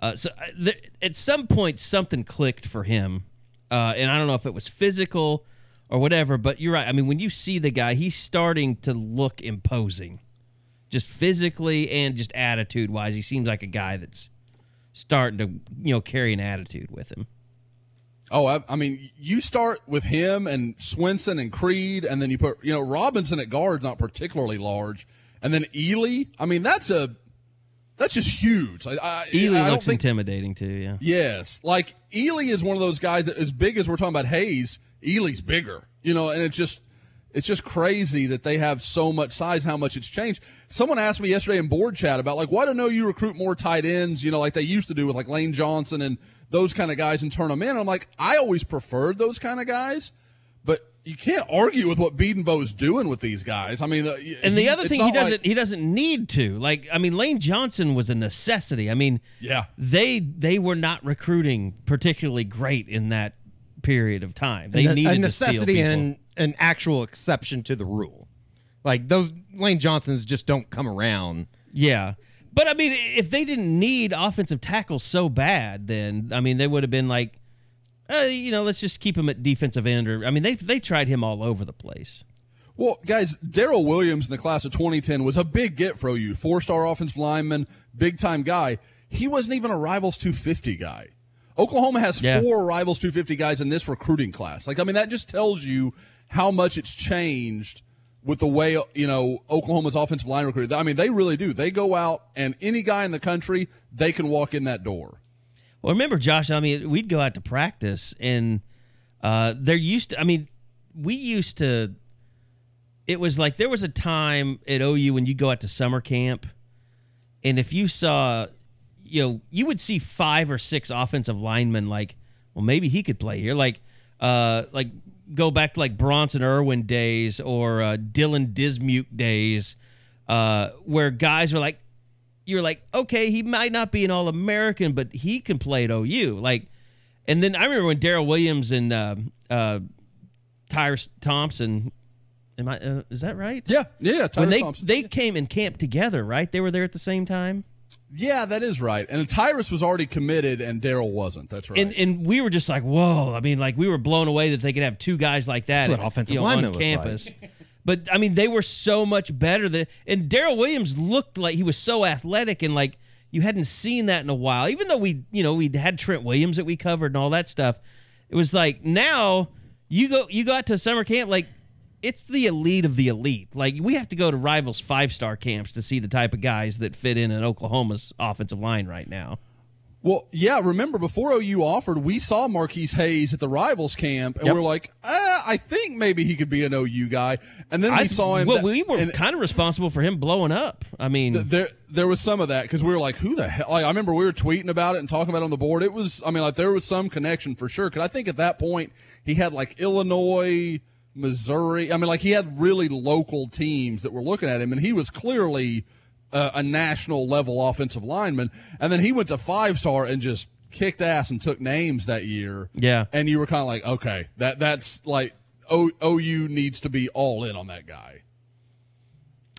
Uh, so uh, th- at some point, something clicked for him, uh, and I don't know if it was physical or whatever. But you're right. I mean, when you see the guy, he's starting to look imposing, just physically and just attitude wise. He seems like a guy that's starting to you know carry an attitude with him. Oh, I, I mean, you start with him and Swenson and Creed, and then you put, you know, Robinson at guard's not particularly large, and then Ealy. I mean, that's a that's just huge. I, I, Ealy I looks think- intimidating too. Yeah. Yes, like Ealy is one of those guys that as big as we're talking about Hayes, Ealy's bigger. You know, and it's just it's just crazy that they have so much size, how much it's changed. Someone asked me yesterday in board chat about like why don't know you recruit more tight ends, you know, like they used to do with like Lane Johnson and those kind of guys and turn them in. I'm like, I always preferred those kind of guys, but you can't argue with what Bedenbaugh's doing with these guys. I mean, the, And the he- other thing, he not like- doesn't he doesn't need to. Like, I mean, Lane Johnson was a necessity. I mean, Yeah. they they were not recruiting particularly great in that period of time. They a, needed a to steal necessity and an actual exception to the rule. Like those Lane Johnsons just don't come around. Yeah. But I mean, if they didn't need offensive tackles so bad, then I mean, they would have been like, uh, you know, let's just keep him at defensive end. Or I mean, they they tried him all over the place. Well, guys, Daryl Williams in the class of 2010 was a big get for OU. Four star offensive lineman, big time guy. he wasn't even a Rivals 250 guy. Oklahoma has Yeah. four Rivals 250 guys in this recruiting class. Like, I mean, that just tells you how much it's changed with the way, you know, Oklahoma's offensive line recruited. I mean, they really do. They go out and any guy in the country, they can walk in that door. Well, remember, Josh, I mean, we'd go out to practice, and uh, there used to, I mean, we used to, it was like there was a time at OU when you go out to summer camp, and if you saw, you know, you would see five or six offensive linemen, like, well, maybe he could play here. Like, uh, like go back to like Bronson Irwin days or uh, Dylan Dismuke days, uh, where guys were like, you're like, okay, he might not be an All American, but he can play at OU. Like, and then I remember when Daryl Williams and uh, uh, Tyrus Thompson, am I? Uh, is that right? Yeah, yeah. when they Thompson. they came and camped together, right? They were there at the same time. Yeah, that is right. And Tyrus was already committed, and Daryl wasn't. That's right. And and we were just like, whoa! I mean, like we were blown away that they could have two guys like that That's what offensive you know, linemen on look like. campus. But I mean, they were so much better than. And Daryl Williams looked like he was so athletic and like you hadn't seen that in a while. Even though we, you know, we had Trent Williams that we covered and all that stuff. It was like now you go you got to summer camp like it's the elite of the elite. Like we have to go to rivals five star camps to see the type of guys that fit in an Oklahoma's offensive line right now. Well, yeah. Remember, before OU offered, we saw Marquis Hayes at the Rivals camp, and Yep. we are like, eh, I think maybe he could be an OU guy. And then we I- saw him. Well, that- we were and kind of responsible for him blowing up. I mean, th- there, there was some of that because we were like, who the hell? Like, I remember we were tweeting about it and talking about it on the board. It was, I mean, like there was some connection for sure. Because I think at that point he had like Illinois, Missouri. I mean, like he had really local teams that were looking at him, and he was clearly uh, a national level offensive lineman. And then he went to five star and just kicked ass and took names that year. Yeah. and you were kind of like, okay, that that's like o, OU needs to be all in on that guy.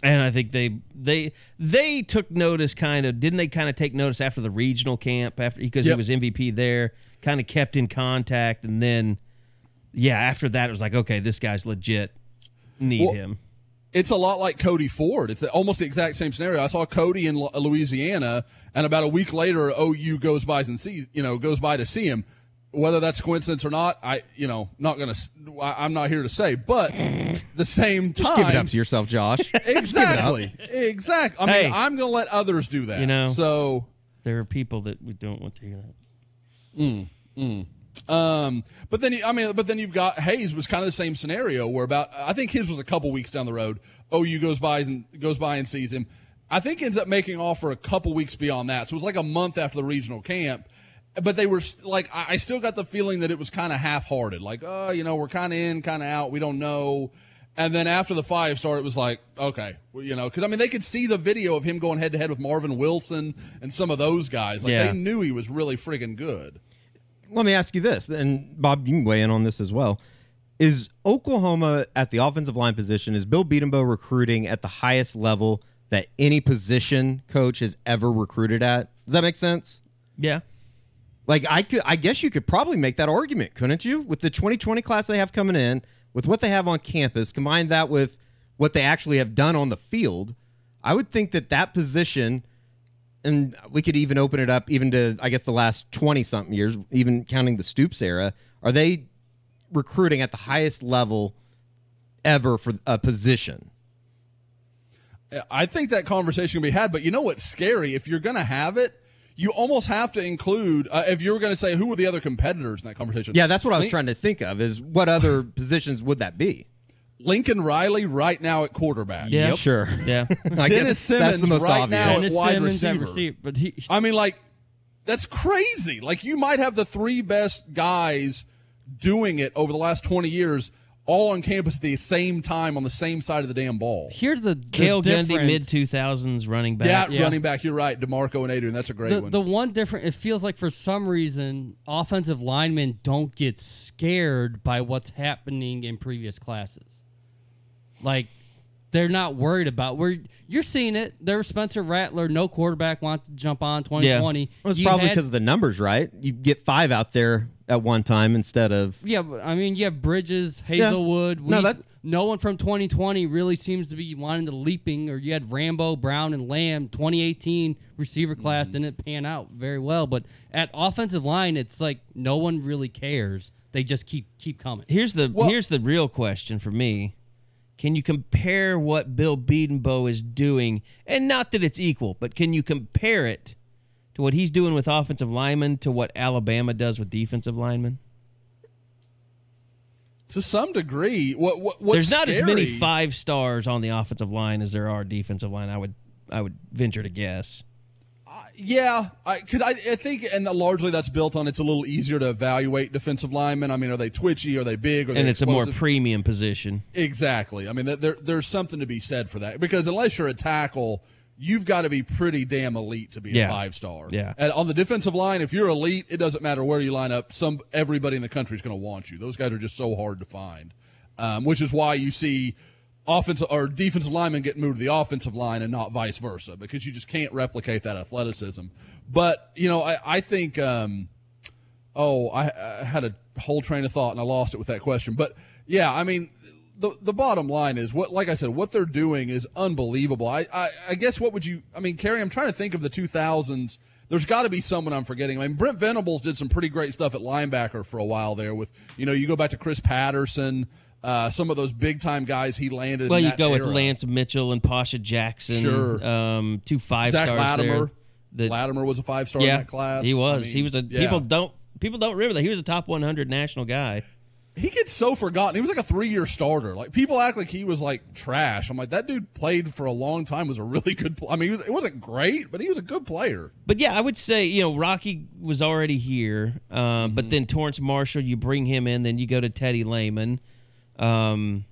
and I think they they they took notice. Kind of didn't they? Kind of take notice after the regional camp after because he was MVP there. Kind of kept in contact, and then yeah, after that it was like, okay, this guy's legit. Need Well, him. it's a lot like Cody Ford. It's almost the exact same scenario. I saw Cody in Louisiana, and about a week later, OU goes by and see, you know, goes by to see him. Whether that's coincidence or not, I, you know, not gonna. I, am not here to say, but the same time, Just give it up to yourself, Josh. exactly, exactly. I mean, Hey. I'm gonna let others do that. You know. so. There are people that we don't want to hear that. Mm, mm. Um, but then you- I mean, but then you've got Hayes was kind of the same scenario where about I think his was a couple weeks down the road. OU goes by and goes by and sees him. I think ends up making offer a couple weeks beyond that. So it was like a month after the regional camp. But they were st- like, I I still got the feeling that it was kind of half-hearted. Like, oh, you know, we're kind of in, kind of out. We don't know. And then after the five star, it was like, okay, well, you know, because I mean, they could see the video of him going head to head with Marvin Wilson and some of those guys. Like, Yeah. they knew he was really friggin' good. Let me ask you this, and Bob, you can weigh in on this as well. Is Oklahoma at the offensive line position, is Bill Bedenbaugh recruiting at the highest level that any position coach has ever recruited at? Does that make sense? Yeah. Like I could I guess you could probably make that argument, couldn't you? With the 2020 class they have coming in, with what they have on campus, combine that with what they actually have done on the field, I would think that that position and we could even open it up even to I guess the last 20 something years, even counting the Stoops era, are they recruiting at the highest level ever for a position? I think that conversation can be had, but you know what's scary? If you're going to have it, you almost have to include. Uh, if you were going to say who were the other competitors in that conversation, Yeah, that's what I was trying to think of is what other positions would that be? Lincoln Riley right now at quarterback. Yeah. Sure. Yeah. I guess Dennis Simmons that's the most right obvious. now Dennis at wide Simmons receiver. receiver, but he, I mean, like that's crazy. Like you might have the three best guys doing it over the last 20 years, all on campus at the same time on the same side of the damn ball. here's the, the Cale Gundy, mid two thousands running back. Yeah, running back. You're right, Demarco and Adrian. That's a great the, one. the one different it feels like for some reason offensive linemen don't get scared by what's happening in previous classes like they're not worried about where you're seeing it There was spencer rattler no quarterback wants to jump on 2020 Well, it's You probably because of the numbers, right? You get five out there at one time instead of Yeah, I mean, you have Bridges, Hazelwood. No, that- no one from 2020 really seems to be wanting to leaping. Or you had Rambo, Brown, and Lamb. 2018 receiver class mm. didn't pan out very well. But at offensive line, it's like no one really cares. They just keep keep coming. Here's the Well- here's the real question for me. Can you compare what Bill Bedenbaugh is doing, and not that it's equal, but can you compare it to what he's doing with offensive linemen to what Alabama does with defensive linemen? To some degree, what, what what's There's not as many five stars on the offensive line as there are defensive line. I would I would venture to guess. Yeah, because I, I, think, and largely that's built on it's a little easier to evaluate defensive linemen. I mean, are they twitchy? Are they big? Are And they it's a more premium position. Exactly. I mean, there, there's something to be said for that because unless you're a tackle, you've got to be pretty damn elite to be Yeah. a five star. Yeah. And on the defensive line, if you're elite, it doesn't matter where you line up. Some everybody in the country is going to want you. Those guys are just so hard to find, um, which is why you see offensive or defensive linemen get moved to the offensive line and not vice versa because you just can't replicate that athleticism. But you know, I, I think. Um, Oh, I, I had a whole train of thought and I lost it with that question. But yeah, I mean, the the bottom line is what, like I said, what they're doing is unbelievable. I I, I guess what would you? I mean, Kerry, I'm trying to think of the 2000s. There's got to be someone I'm forgetting. I mean, Brent Venables did some pretty great stuff at linebacker for a while there. With you know, you go back to Chris Patterson, uh, some of those big time guys he landed. Well, you go with. Lance Mitchell and Pasha Jackson. Sure. Um, two five Zach stars Latimer. there. that- Latimer was a five star yeah, in that class. he was. I mean, he was a. yeah. People don't. People don't remember that he was a top 100 national guy. he gets so forgotten. He was like a three year starter. Like people act like he was like trash. I'm like that dude played for a long time. Was a really good. Pl- I mean, he was, it wasn't great, but he was a good player. But yeah, I would say you know Rocky was already here, um, Mm-hmm. but then Torrance Marshall, you bring him in, then you go to Teddy Lehman. Um,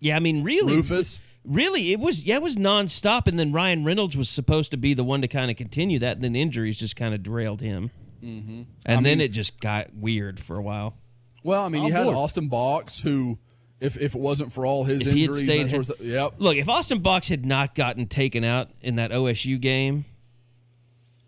yeah, I mean, really, Rufus. really, it was yeah, it was nonstop, and then Ryan Reynolds was supposed to be the one to kind of continue that, and then injuries just kind of derailed him, mm-hmm. and then it just got weird for a while. Well, I mean, I'm you had bored. Austin Box, who, if if it wasn't for all his If he had injuries, stayed, that sort of th- yep. Look, if Austin Box had not gotten taken out in that OSU game,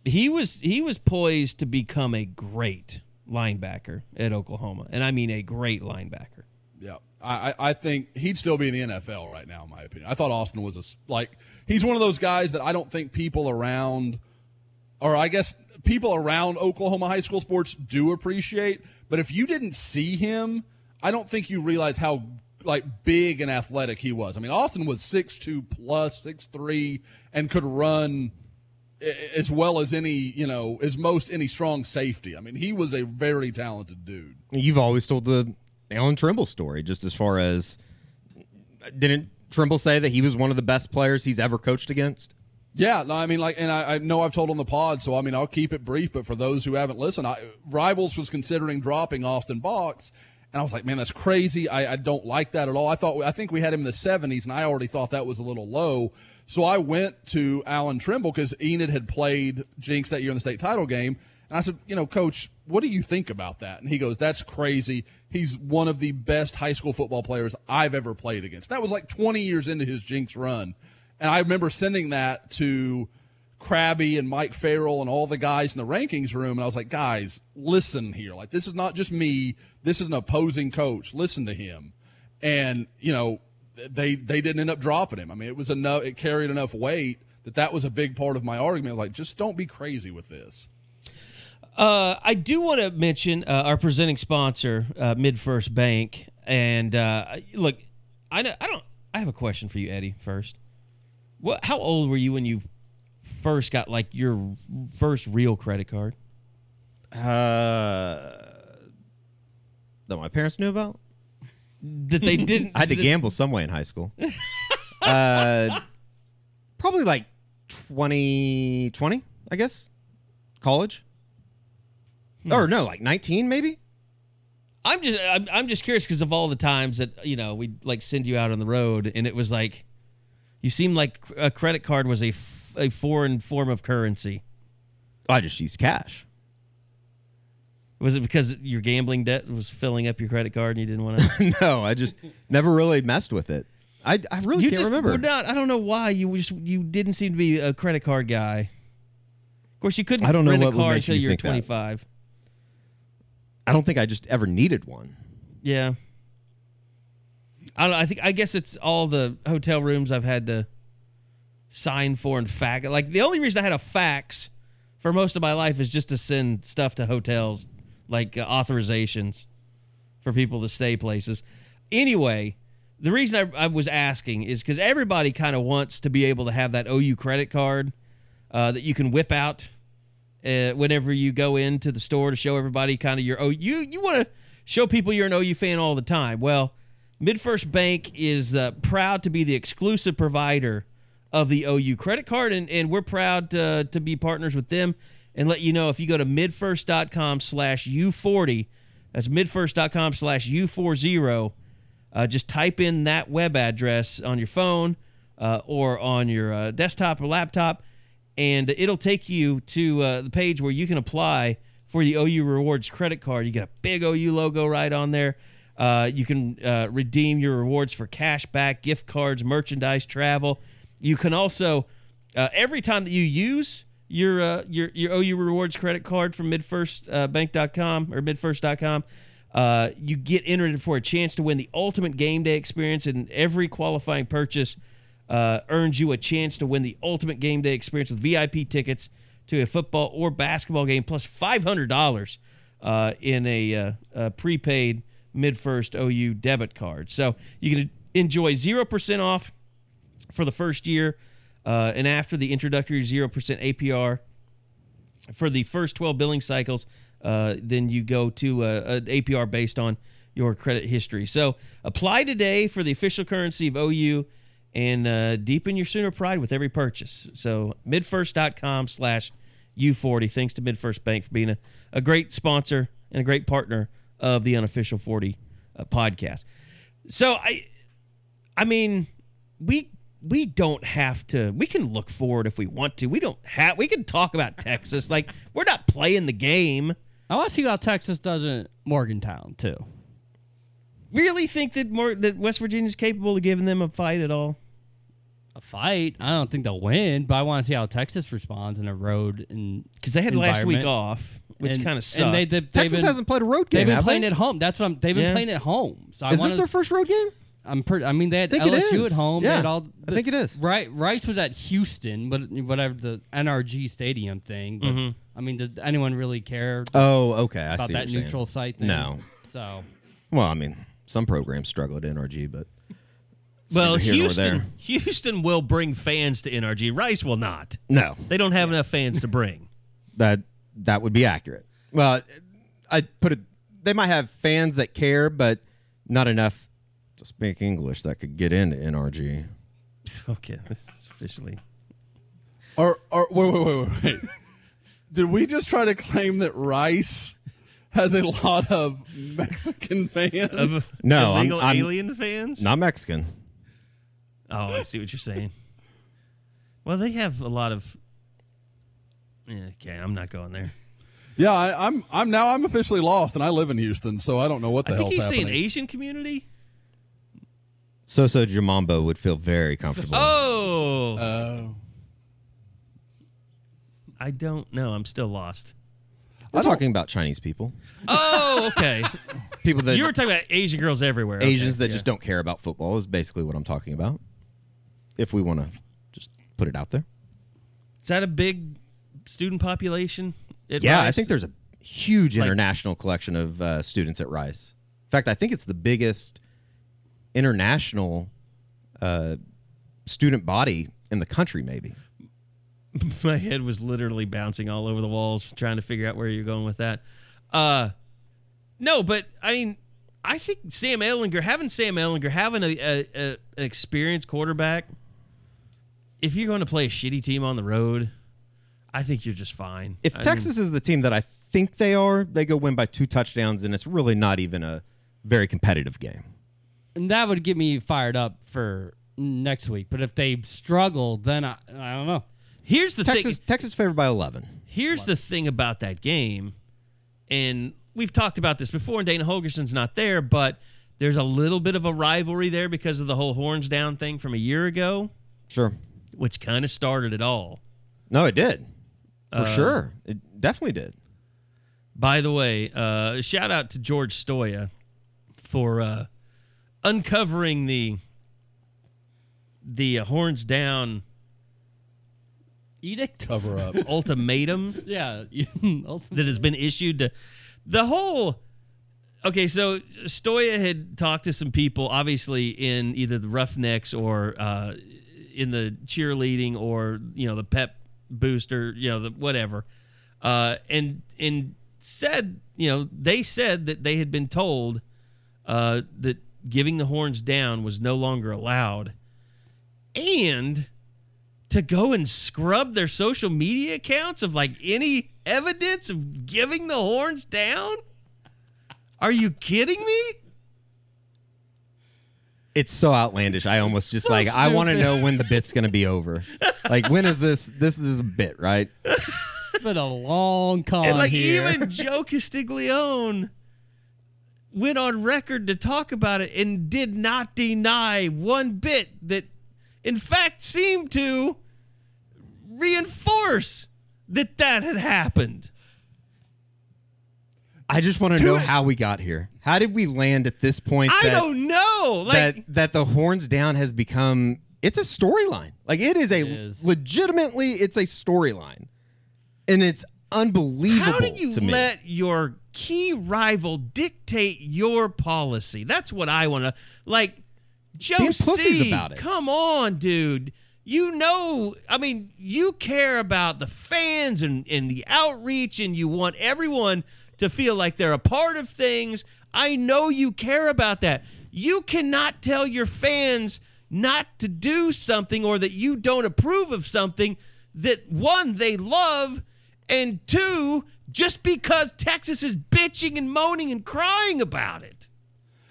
he was he was poised to become a great linebacker at Oklahoma, and I mean a great linebacker. Yeah, I, I think he'd still be in the NFL right now, in my opinion. I thought Austin was a like he's one of those guys that I don't think people around, or I guess people around Oklahoma high school sports do appreciate. But if you didn't see him, I don't think you realize how like big and athletic he was. I mean, Austin was six two plus six three and could run as well as any you know as most any strong safety. I mean, he was a very talented dude. You've always told the Allan Trimble story, just as far as didn't Trimble say that he was one of the best players he's ever coached against? Yeah, no, I mean, like, and I, I know I've told on the pod, so I mean, I'll keep it brief. But for those who haven't listened, I, Rivals was considering dropping Austin Box, and I was like, man, that's crazy. I, I don't like that at all. I thought, I think we had him in the '70s, and I already thought that was a little low. So I went to Alan Trimble because Enid had played Jenks that year in the state title game, and I said, you know, Coach, what do you think about that? And he goes, that's crazy. He's one of the best high school football players I've ever played against. That was like 20 years into his Jenks run. And I remember sending that to Krabby and Mike Farrell and all the guys in the rankings room. And I was like, guys, listen here. Like, this is not just me. This is an opposing coach. Listen to him. And, you know, they, they didn't end up dropping him. I mean, it was enough, it carried enough weight that that was a big part of my argument. Like, just don't be crazy with this. Uh, I do want to mention uh, our presenting sponsor, uh, MidFirst Bank, and uh, look, I know, I don't. I have a question for you, Eddie. First, what? How old were you when you first got like your first real credit card? Uh, that my parents knew about. That they didn't. I had to gamble some way in high school. uh, probably like 2020, I guess. College. Or hmm. no, like 19 maybe. I'm just I'm, I'm just curious because of all the times that you know we like send you out on the road and it was like you seemed like a credit card was a, f- a foreign form of currency. I just used cash. Was it because your gambling debt was filling up your credit card and you didn't want to? no, I just never really messed with it. I, I really you can't just remember. not. I don't know why you just you didn't seem to be a credit card guy. Of course, you couldn't I don't know rent a car until you were think that. 25. I don't think I just ever needed one. Yeah. I don't. I think I guess it's all the hotel rooms I've had to sign for and fax. Like the only reason I had a fax for most of my life is just to send stuff to hotels, like uh, authorizations for people to stay places. Anyway, the reason I, I was asking is because everybody kind of wants to be able to have that OU credit card uh, that you can whip out uh, whenever you go into the store to show everybody kind of your oh you you want to show people you're an OU fan all the time. Well, MidFirst Bank is uh, proud to be the exclusive provider of the OU credit card, and, and we're proud uh, to be partners with them. And let you know if you go to midfirst.com slash U40, that's midfirst.com slash U40, uh, just type in that web address on your phone uh, or on your uh, desktop or laptop, and it'll take you to uh, the page where you can apply for the OU Rewards credit card. You get a big OU logo right on there. Uh, you can uh, redeem your rewards for cash back, gift cards, merchandise, travel. You can also, uh, every time that you use your uh, your your OU Rewards credit card from MidFirstBank.com or MidFirst.com, uh, you get entered for a chance to win the ultimate game day experience, and every qualifying purchase uh, earns you a chance to win the ultimate game day experience with VIP tickets to a football or basketball game, plus plus five hundred dollars uh, in a, uh, a prepaid MidFirst OU debit card. So you can enjoy zero percent off for the first year, uh, and after the introductory zero percent APR for the first twelve billing cycles, uh, then you go to uh, an APR based on your credit history. So apply today for the official currency of OU and uh, deepen your Sooner pride with every purchase. So midfirst.com slash U40. Thanks to MidFirst Bank for being a, a great sponsor and a great partner of the unofficial 40 uh, podcast. So I, I mean, we we don't have to. We can look forward if we want to. We don't have. We can talk about Texas. Like we're not playing the game. I want to see how Texas does in Morgantown too. Really think that more that West Virginia's capable of giving them a fight at all? A fight? I don't think they'll win, but I want to see how Texas responds in a road and because they had last week off, which kind of sucked. And they, they, Texas been, hasn't played a road game. They've been have playing they? at home. That's what I'm. They've been Yeah. playing at home. So I Is wanna, this their first road game? I'm pretty. I mean, they had think LSU at home. They Yeah, had all, I think it is. Right, Rice was at Houston, but whatever the NRG Stadium thing. But Mm-hmm. I mean, did anyone really care Oh, okay. I about see that what neutral saying. site thing? No. So Well, I mean, some programs struggle at NRG, but it's well, neither here nor there. Houston, Houston will bring fans to NRG. Rice will not. No, They don't have enough fans to bring. that that would be accurate. Well, I put it. They might have fans that care, but not enough to speak English that could get into NRG. okay, this is officially. Or, or wait, wait, wait, wait, wait. Did we just try to claim that Rice has a lot of Mexican fans? Of No, I'm- illegal I'm- alien fans. Not Mexican. Oh, I see what you're saying. Well, they have a lot of. Yeah, okay, I'm not going there. yeah, I, I'm. I'm now. I'm officially lost, and I live in Houston, so I don't know what the I think hell's he's happening. saying Asian community. So so Jamambo would feel very comfortable. Oh, Oh. I don't know. I'm still lost. We're talking about Chinese people, Oh, okay. people that you were talking about Asian girls everywhere. Okay, Asians that yeah. just don't care about football is basically what I'm talking about. If we want to just put it out there. Is that a big student population? at Yeah, I think there's a huge Like- international collection of uh, students at Rice. In fact, I think it's the biggest international uh, student body in the country, maybe. my head was literally bouncing all over the walls trying to figure out where you're going with that. Uh no, but I mean, I think Sam Ehlinger having Sam Ehlinger having a, a, a an experienced quarterback. If you're going to play a shitty team on the road, I think you're just fine. If I mean, Texas is the team that I think they are, they go win by two touchdowns, and it's really not even a very competitive game. and that would get me fired up for next week. But if they struggle, then I, I don't know. here's the Texas, thing. Texas favored by 11. Here's the thing about that game, and we've talked about this before. And Dana Holgorsen's not there, but there's a little bit of a rivalry there because of the whole horns down thing from a year ago, Sure. Which kind of started it all. No, it did. For Uh, sure. It definitely did. By the way, uh, shout out to George Stoia for uh, uncovering the the uh, horns down Edict? Cover up. ultimatum Yeah. ultimatum. that has been issued to the whole okay so stoia had talked to some people obviously in either the roughnecks or uh, in the cheerleading or you know the pep booster you know the whatever uh, and and said you know they said that they had been told uh, that giving the horns down was no longer allowed and to go and scrub their social media accounts of like any evidence of giving the horns down? Are you kidding me? It's so outlandish. I almost just So like I want to know when the bit's gonna be over. Like when is this? This is a bit, right? It's been a long con and like here. even Joe Castiglione went on record to talk about it and did not deny one bit that in fact seemed to reinforce that that had happened. I just want to know how we got here. How did we land at this point? I that, don't know. Like that that the horns down has become. It's a storyline. Like it is a is. legitimately. It's a storyline, and it's unbelievable How do you to me. let your key rival dictate your policy? That's what I want to like. Joe Being pussies C, about it. Come on, dude. You know, I mean, you care about the fans and, and the outreach, and you want everyone to feel like they're a part of things. I know you care about that. You cannot tell your fans not to do something or that you don't approve of something that one, they love, and two, just because Texas is bitching and moaning and crying about it.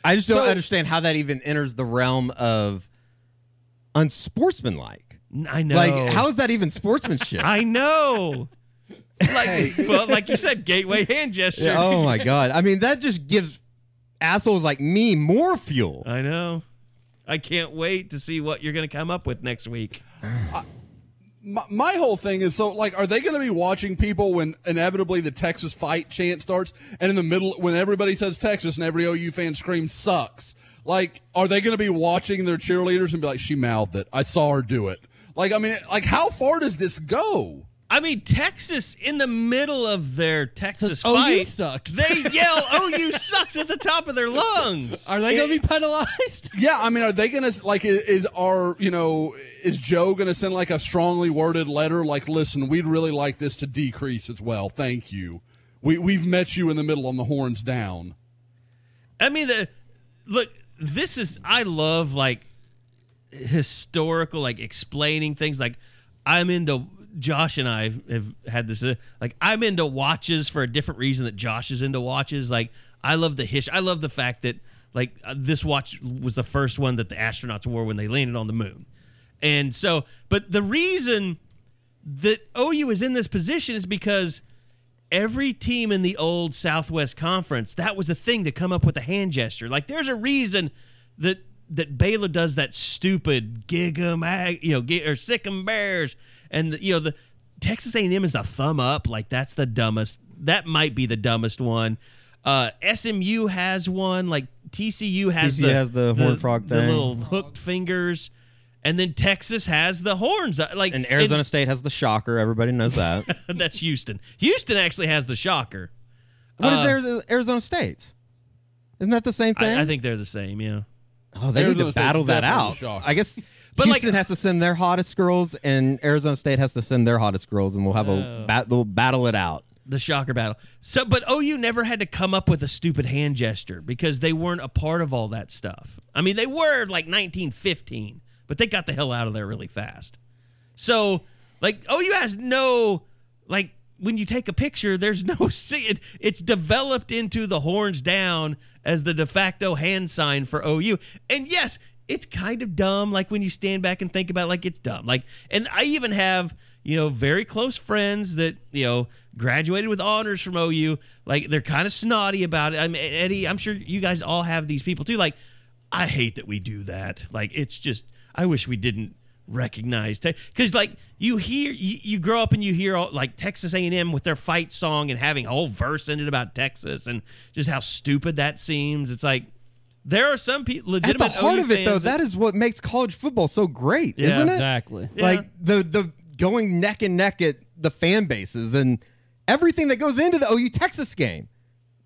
I just don't So- understand how that even enters the realm of unsportsmanlike. I know. Like, how is that even sportsmanship? I know. Like, well, like you said, gateway hand gestures. Yeah, oh my god! I mean, that just gives assholes like me more fuel. I know. I can't wait to see what you're going to come up with next week. my, my whole thing is so like are they going to be watching people when inevitably the texas fight chant starts and in the middle when everybody says texas and every ou fan screams sucks like are they going to be watching their cheerleaders and be like she mouthed it i saw her do it like i mean like how far does this go I mean, Texas in the middle of their Texas oh, Says, "OU fight, sucks." they yell oh, "OU sucks" at the top of their lungs. Are they going to be penalized? yeah i mean are they going to like is our you know is joe going to send like a strongly worded letter like listen we'd really like this to decrease as well thank you we, we've met you in the middle on the horns down I mean, the look. This is I love like historical, like explaining things. Like I'm into Josh and I have had this. Uh, like I'm into watches for a different reason that Josh is into watches. Like I love the history. I love the fact that like uh, this watch was the first one that the astronauts wore when they landed on the moon, and so. But the reason that OU is in this position is because every team in the old Southwest Conference, that was the thing to come up with a hand gesture. Like there's a reason that that Baylor does that stupid gig 'em, you know, or sick 'em bears, and the, you know the Texas A&M is the thumb up. Like that's the dumbest. That might be the dumbest one. Uh, SMU has one. Like TCU has TCU the has the horn frog thing, the thing. little hooked fingers. And then Texas has the horns. Uh, Like And Arizona State has the shocker. Everybody knows that. that's Houston. Houston actually has the shocker. What is Uh, Arizona, Arizona State's? Isn't that the same thing? I, I think they're the same. Yeah. oh, they Arizona need to State's battle that out. I guess But, like- Houston has to send their hottest girls, and Arizona State has to send their hottest girls, and we'll have a bat- they'll battle it out. The shocker battle. So, but OU never had to come up with a stupid hand gesture because they weren't a part of all that stuff. I mean, they were like 1915, but they got the hell out of there really fast. So, like, OU has no, like, when you take a picture, there's no, see, it, it's developed into the horns down as the de facto hand sign for OU. And yes, it's kind of dumb. Like, when you stand back and think about it, like, it's dumb. Like, and I even have, you know, very close friends that, you know, graduated with honors from OU. Like, they're kind of snotty about it. I mean, Eddie, I'm sure you guys all have these people too. Like, I hate that we do that. Like, it's just, I wish we didn't recognize because like you hear you, you grow up and you hear all, like texas a&m with their fight song and having a whole verse in it about texas and just how stupid that seems it's like there are some people At the heart OU of it, though, fans that is what makes college football so great, Yeah, isn't it? Exactly. Yeah. Like the the going neck and neck at the fan bases and everything that goes into the OU Texas game.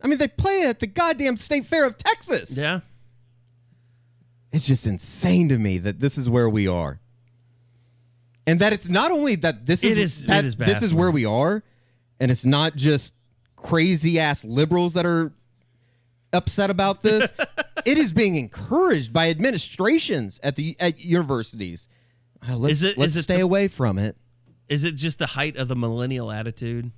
I mean, they play at the goddamn State Fair of Texas. yeah It's just insane to me that this is where we are. And that it's not only that this is, It is- that it is this is where we are, and it's not just crazy ass liberals that are upset about this. it is being encouraged by administrations at the at universities. Uh, let's Is it- let's is it stay the- away from it. is it just the height of the millennial attitude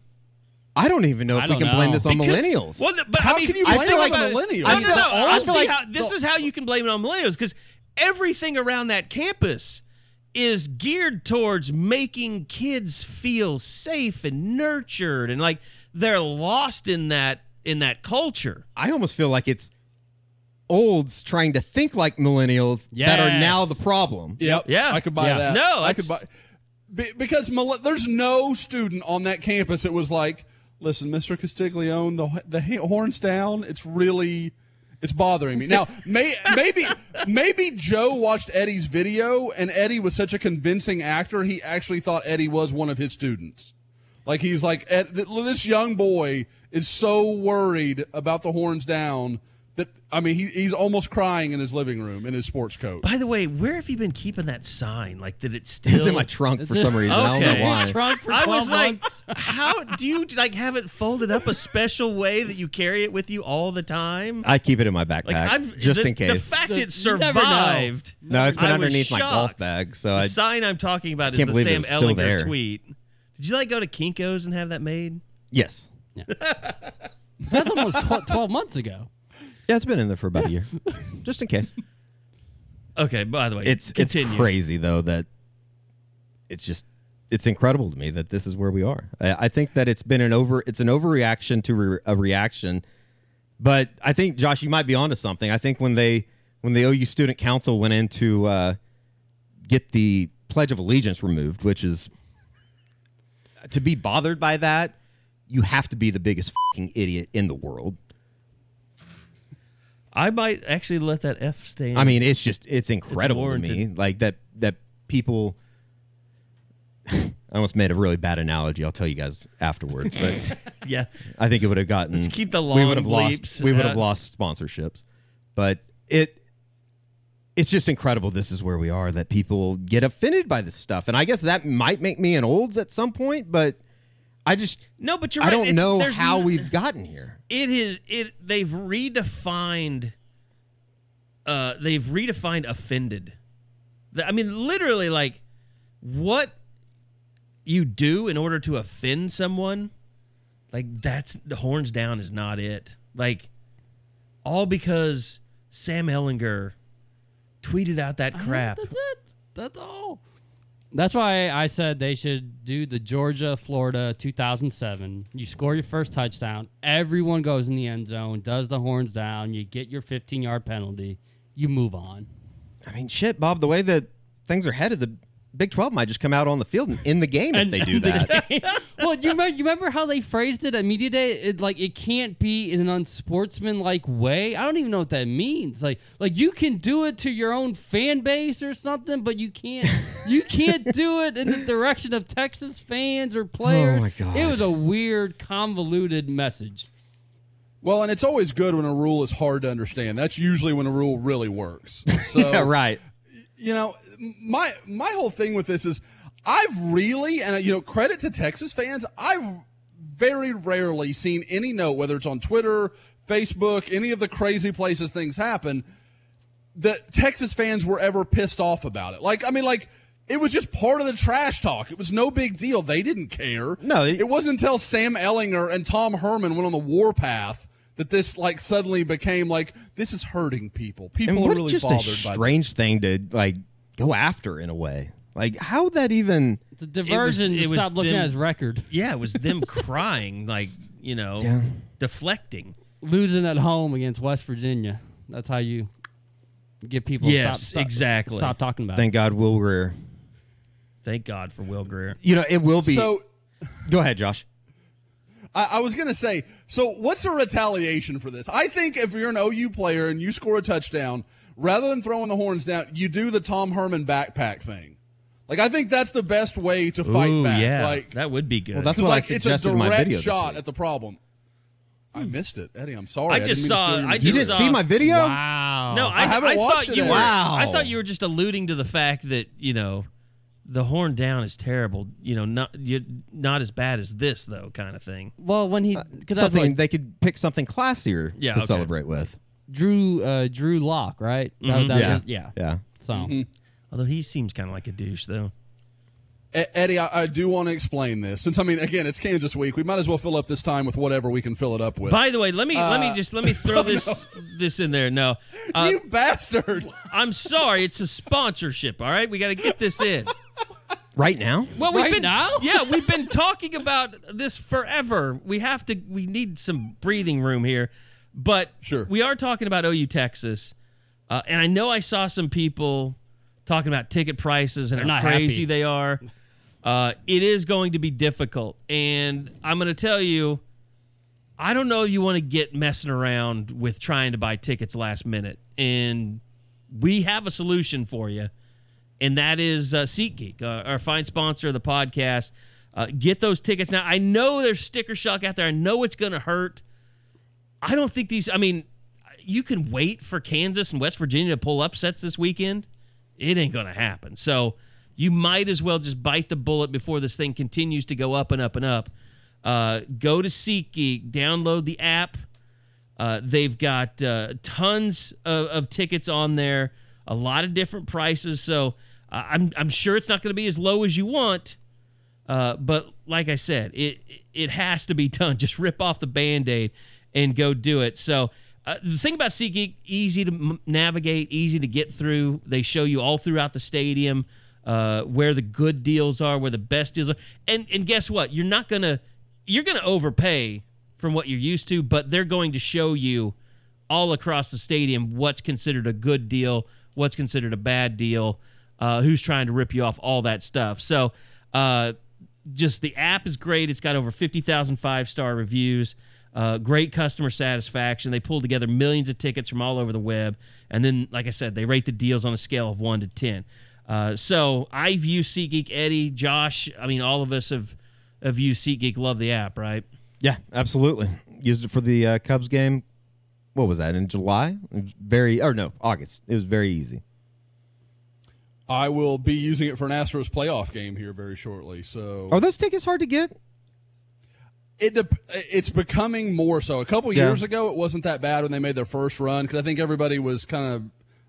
I don't even know if we don't can blame this on Because- millennials. Well, but How I mean, can you I blame feel it like- the millennials? No, no, no. I I feel like how, this is how you can blame it on millennials because everything around that campus is geared towards making kids feel safe and nurtured and like they're lost in that in that culture. I almost feel like it's olds trying to think like millennials that are now the problem. Yep. Yeah. I could buy Yeah. that. No, I could buy because there's no student on that campus that was like, "Listen, Mr. Castiglione, the the horns down. It's really, it's bothering me." Now, may, maybe maybe Joe watched Eddie's video, and Eddie was such a convincing actor, he actually thought Eddie was one of his students. Like he's like, Ed, this young boy is so worried about the horns down that I mean, he, he's almost crying in his living room in his sports coat. By the way, where have you been keeping that sign? Like that it's still It was in my trunk for some reason. I don't Okay. know why. Trunk for I 12 was like, months. how do you like have it folded up a special way that you carry it with you all the time? I keep it in my backpack Like I'm just the, in case. The fact So it you never know. survived. no, it's been I was underneath my golf shocked. bag, so The I sign I'm talking about is can't the believe it Sam was still Ehlinger there. tweet. Did you like go to Kinkos and have that made? yes. That That's almost tw- 12 months ago. Yeah, it's been in there for about a year, just in case. Okay, by the way, It's continue. it's crazy though that it's just it's incredible to me that this is where we are. I, I think that it's been an over it's an overreaction to re, a reaction, but I think Josh, you might be onto something. I think when they when the OU Student Council went in to uh, get the Pledge of Allegiance removed, which is to be bothered by that, you have to be the biggest fucking idiot in the world. I might actually let that F stand. I mean, it's just it's incredible to me, like that that people. I almost made a really bad analogy. I'll tell you guys afterwards, but yeah. I think it would have gotten. Let's keep the we long would have lost. We would have lost sponsorships, but it. It's just incredible. This is where we are. That people get offended by this stuff, and I guess that might make me an olds at some point. But I just No, but you're I right. don't It's- know how n- we've gotten here. it is it they've redefined uh they've redefined offended The- i mean literally like what you do in order to offend someone like that's the horns down is not it like all because sam ehlinger tweeted out that crap That's it. That's all. That's why I said they should do the Georgia Florida 2007. You score your first touchdown, everyone goes in the end zone, does the horns down, you get your 15 yard penalty, you move on. I mean, shit, Bob. The way that things are headed, the Big Twelve might just come out on the field in the game if they do that. well, you remember, you remember how they phrased it at media day? It, like it can't be in an unsportsmanlike way. I don't even know what that means. Like, like you can do it to your own fan base or something, but you can't. you can't do it in the direction of Texas fans or players. Oh my God. It was a weird, convoluted message. Well, and it's always good when a rule is hard to understand. That's usually when a rule really works. So, yeah, right. You know, my my whole thing with this is I've really and you know, credit to Texas fans, I've very rarely seen any note whether it's on Twitter, Facebook, any of the crazy places things happen that Texas fans were ever pissed off about it. Like I mean like it was just part of the trash talk. It was no big deal. They didn't care. No, it- it wasn't until Sam Ehlinger and Tom Herman went on the warpath that this like suddenly became like this is hurting people. People And are really just a bothered by this. strange thing to like go after in a way. Like how that even? It's a diversion it to was stop looking them- at his record. yeah it was them crying like you know Yeah. deflecting Losing at home against West Virginia. That's how you get people to Yes, stop, stop, exactly. stop talking about it. Thank God Will Grier Thank God for Will Grier. You know, it will be. So go ahead, Josh. I, I was going to say, so what's the retaliation for this? I think if you're an OU player and you score a touchdown, rather than throwing the horns down, you do the Tom Herman backpack thing. Like I think that's the best way to fight Ooh, back. yeah, Like that would be good. Well, that's 'cause, what like I it's a suggested in my direct video this shot week. at the problem. I missed it, Eddie. I'm sorry. I didn't just mean to saw- I material. You didn't saw- see my video? Wow. no, I, I haven't I watched thought it you were. Wow. I thought you were just alluding to the fact that you know, the horn down is terrible. You know, not you, not as bad as this though, kind of thing. Well, when he because Uh, Something like they could pick something classier Yeah, to okay. celebrate with. Drew uh, Drew Lock, right? That- Mhm. that Yeah. was- yeah, Yeah. So Although he seems kind of like a douche though. Eddie, I, I do want to explain this. Since I mean, again, it's Kansas week. We might as well fill up this time with whatever we can fill it up with. By the way, let me let me Uh, just let me throw this this in there. No, uh, you bastard! I'm sorry, it's a sponsorship. All right, we got to get this in. Right now? Well, we've Right been now? yeah, we've been talking about this forever. We have to. We need some breathing room here, but Sure. we are talking about OU Texas, uh, and I know I saw some people talking about ticket prices and They're how crazy happy. they are. Uh, it is going to be difficult, and I'm going to tell you, I don't know. if You want to get messing around with trying to buy tickets last minute, and we have a solution for you and that is uh, SeatGeek, uh, our fine sponsor of the podcast. Uh, get those tickets now. I know there's sticker shock out there. I know it's going to hurt. I don't think these. I mean, you can wait for Kansas and West Virginia to pull upsets this weekend. It ain't going to happen. So you might as well just bite the bullet before this thing continues to go up and up and up. Uh, go to SeatGeek, download the app. Uh, they've got uh, tons of, of tickets on there, a lot of different prices. So I'm I'm sure it's not going to be as low as you want, uh, but like I said, it it has to be done. Just rip off the band aid and go do it. So. Uh, the thing about SeatGeek, easy to m- navigate, easy to get through. They show you all throughout the stadium uh, where the good deals are, where the best deals are, and and guess what? You're not gonna you're gonna overpay from what you're used to, but they're going to show you all across the stadium what's considered a good deal, what's considered a bad deal, uh, who's trying to rip you off, all that stuff. So, uh, just the app is great. It's got over 50,000 five star reviews, uh, great customer satisfaction. They pull together millions of tickets from all over the web. And then, like I said, they rate the deals on a scale of one to 10. Uh, so I view SeatGeek, Eddie, Josh. I mean, all of us have, have used SeatGeek, love the app, right? Yeah, absolutely. Used it for the uh, Cubs game. What was that in July? It was very, or no, August. It was very easy. I will be using it for an Astros playoff game here very shortly. So Are those tickets hard to get? it dep- it's becoming more so. A couple Yeah. years ago, it wasn't that bad when they made their first run because I think everybody was kind of,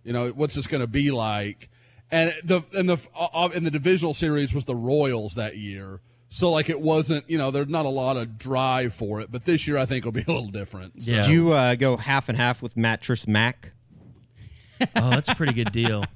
you know, what's this going to be like? And the and the uh, in the divisional series was the Royals that year. So like it wasn't, you know, there's not a lot of drive for it. But this year, I think will be a little different. So- Yeah. Did you uh, go half and half with Mattress Mac? Oh, that's a pretty good deal.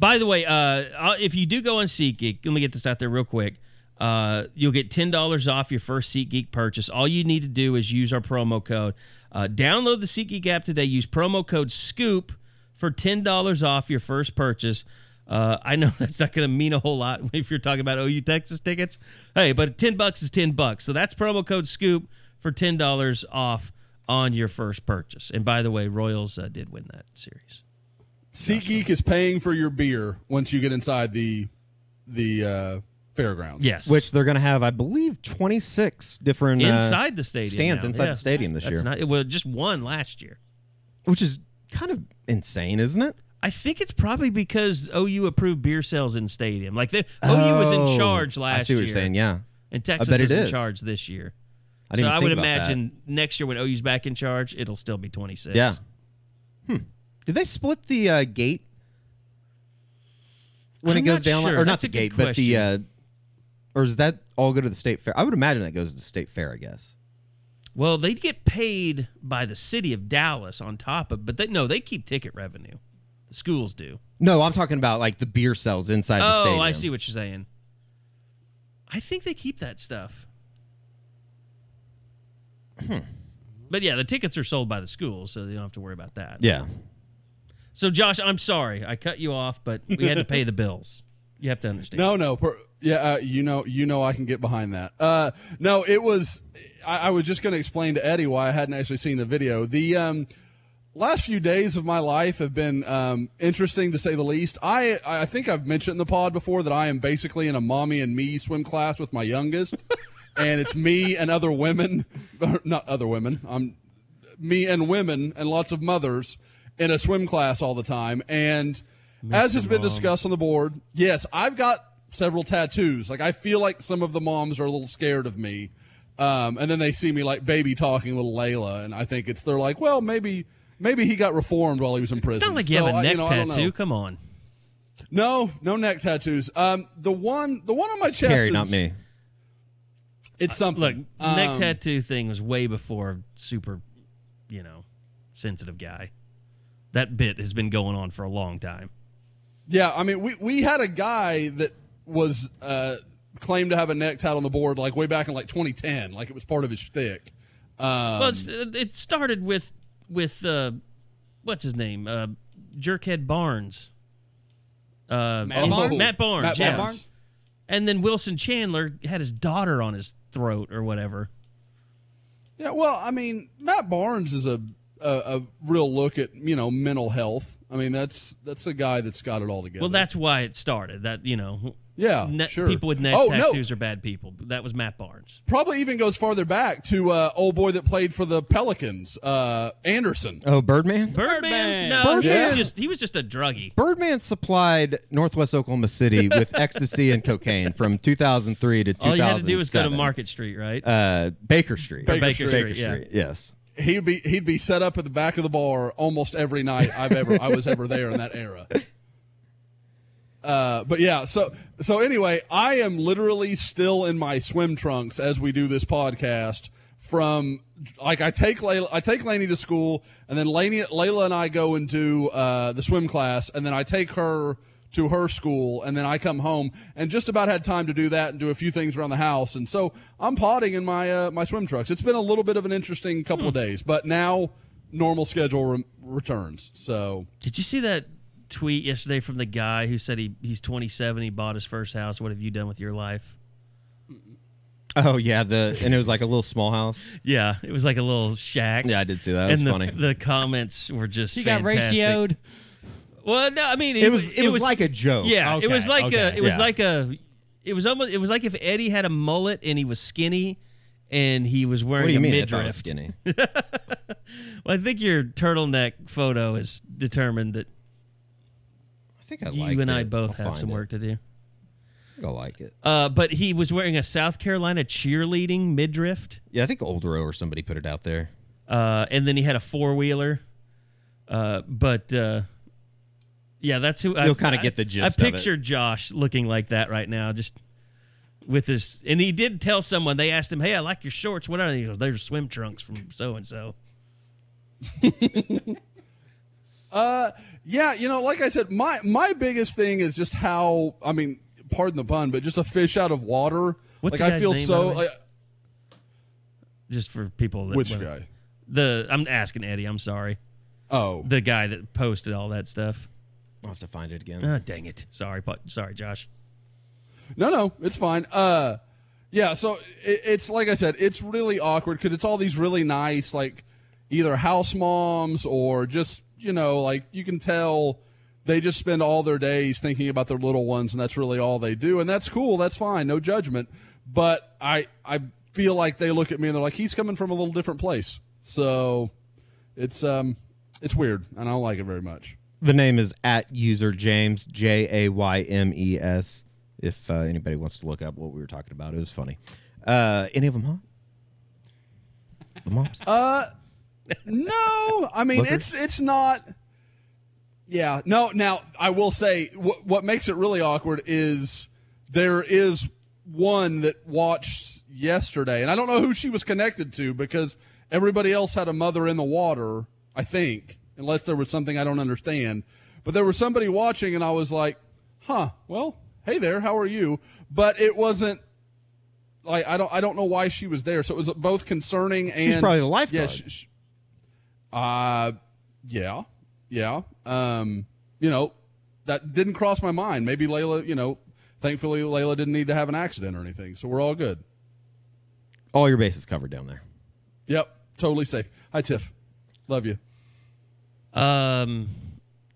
By the way, uh, if you do go on SeatGeek, let me get this out there real quick. Uh, you'll get ten dollars off your first SeatGeek purchase. All you need to do is use our promo code. Uh, download the SeatGeek app today. Use promo code SCOOP for ten dollars off your first purchase. Uh, I know that's not going to mean a whole lot if you're talking about OU Texas tickets. Hey, but ten bucks is ten bucks. So that's promo code SCOOP for ten dollars off on your first purchase. And by the way, Royals uh, did win that series. SeatGeek is paying for your beer once you get inside the the uh, fairgrounds. Yes, Which they're going to have, I believe, 26 different uh, inside the stadium stands now. inside Yeah. the stadium this That's year, Not, well, just one last year. which is kind of insane, isn't it? I think it's probably because OU approved beer sales in stadium. Like the OU was in Oh, charge last I see what year. you're saying. Yeah, and Texas bet is in is. charge this year. I so didn't. I even would think about that. imagine next year when OU's back in charge, it'll still be 26. Yeah. Hmm. Did they split the uh, gate when I'm it goes down, sure. or not That's the gate, but the, uh, or does that all go to the state fair? I would imagine that goes to the state fair. I guess. Well, they get paid by the city of Dallas on top of, but they, no, they keep ticket revenue. The schools do. No, I'm talking about like the beer cells inside the state. Oh. I see what you're saying. I think they keep that stuff. But yeah, the tickets are sold by the schools, so they don't have to worry about that. Yeah. So, Josh, I'm sorry I cut you off, but we had to pay the bills. You have to understand. No, no. Per, yeah, uh, you know, you know, I can get behind that. Uh, no, it was. I, I was just going to explain to Eddie why I hadn't actually seen the video. The um, last few days of my life have been um, interesting to say the least. I I think I've mentioned in the pod before that I am basically in a mommy and me swim class with my youngest, and it's me and other women, not other women. I'm me and women and lots of mothers in a swim class all the time. And as has been discussed on the board, yes, I've got several tattoos. Like I feel like some of the moms are a little scared of me. Um, and then they see me like baby talking little Layla, and I think it's they're like, well, maybe maybe he got reformed while he was in prison. It's not like you So, have a neck I don't know. tattoo. Come on. No, no neck tattoos. Um, the one the one on my chest Carrie, is not me. It's something. Look, neck Um, tattoo thing was way before super, you know, sensitive guy. That bit has been going on for a long time. Yeah, I mean, we, we had a guy that was uh, claimed to have a neck tat on the board like way back in like 2010, like it was part of his shtick. Um, well, it's, it started with with uh, what's his name, uh, Jerkhead Barnes. Uh, Matt he- Barnes? Matt Barnes. Matt yeah. Barnes. And then Wilson Chandler had his daughter on his throat or whatever. Yeah, well, I mean, Matt Barnes is a, a a real look at you know mental health. I mean, that's that's a guy that's got it all together. Well, that's why it started. That you know, Yeah, ne- sure. people with neck Oh, no. tattoos are bad people. That was Matt Barnes. probably even goes farther back to uh, old boy that played for the Pelicans, uh, Andersen. Oh, Birdman. Birdman. No, he Birdman. was just he was just a druggie. Birdman supplied Northwest Oklahoma City with ecstasy and cocaine from 2003 to 2007. All you had to do was go to Market Street, right? Uh, Baker Street. Baker Baker Street, Street, yeah. Yes. He'd be he'd be set up at the back of the bar almost every night I've ever I was ever there in that era. Uh, but yeah, so so anyway, I am literally still in my swim trunks as we do this podcast. From like I take Layla, I take Lainey to school, and then Lainey, Layla and I go into uh, the swim class, and then I take her to her school, and then I come home, and just about had time to do that and do a few things around the house, and so I'm potting in my uh, my swim trunks. It's been a little bit of an interesting couple of days, but now normal schedule re- returns. So Did you see that tweet yesterday from the guy who said he he's 27, he bought his first house. What have you done with your life? Oh yeah, the and it was like a little small house. Yeah, it was like a little shack. Yeah, I did see that. That was and the, funny. the comments were just She got ratioed. Well, no, I mean It was- it was like a joke. Yeah, it was Okay, like a okay. it was Yeah. like a it was almost it was like if Eddie had a mullet and he was skinny and he was wearing what do you a mean? If I was midriff. skinny. Well, I think your turtleneck photo is determined that I think I you liked and I both I'll have some it. work to do. I like it. Uh, but he was wearing a South Carolina cheerleading midriff, Yeah, I think Oldero or somebody put it out there. uh, and then he had a four wheeler. Uh, but uh, yeah, that's who You'll kinda get the gist of I it. picture Josh looking like that right now, just with his. And he did tell someone they asked him, "Hey, I like your shorts. What are they?" He goes, "They're swim trunks from so and so." Uh, Yeah, you know, like I said, my my biggest thing is just how I mean, pardon the pun, but just a fish out of water. What's like the I feel name, so by the way? like Just for people that which well, guy? The I'm asking Eddie. I'm sorry. Oh, The guy that posted all that stuff. I'll have to find it again. Ah, dang it. Sorry, but sorry, Josh. no, no, it's fine. Uh, yeah, so it, it's like I said, it's really awkward because it's all these really nice, like either house moms or just you know, like you can tell they just spend all their days thinking about their little ones, and that's really all they do, and that's cool. That's fine, no judgment. But I I feel like they look at me and they're like, he's coming from a little different place, so it's um it's weird, and I don't like it very much. The name is at user James J A Y M E S. If uh, anybody wants to look up what we were talking about, it was funny. Uh, any of them hot? The moms? Uh, no, I mean Booker? it's it's not. Yeah, no. Now I will say what what makes it really awkward is there is one that watched yesterday, and I don't know who she was connected to because everybody else had a mother in the water. I think, unless there was something I don't understand, but there was somebody watching, and I was like, "Huh? Well, hey there, how are you?" But it wasn't like I don't I don't know why she was there. So it was both concerning and She's probably the lifeguard. Yeah, sh- sh- uh, yeah, yeah. Um, you know, that didn't cross my mind. Maybe Layla, you know, thankfully Layla didn't need to have an accident or anything, so we're all good. All your bases covered down there. Yep, totally safe. Hi, Tiff. Love you. Um,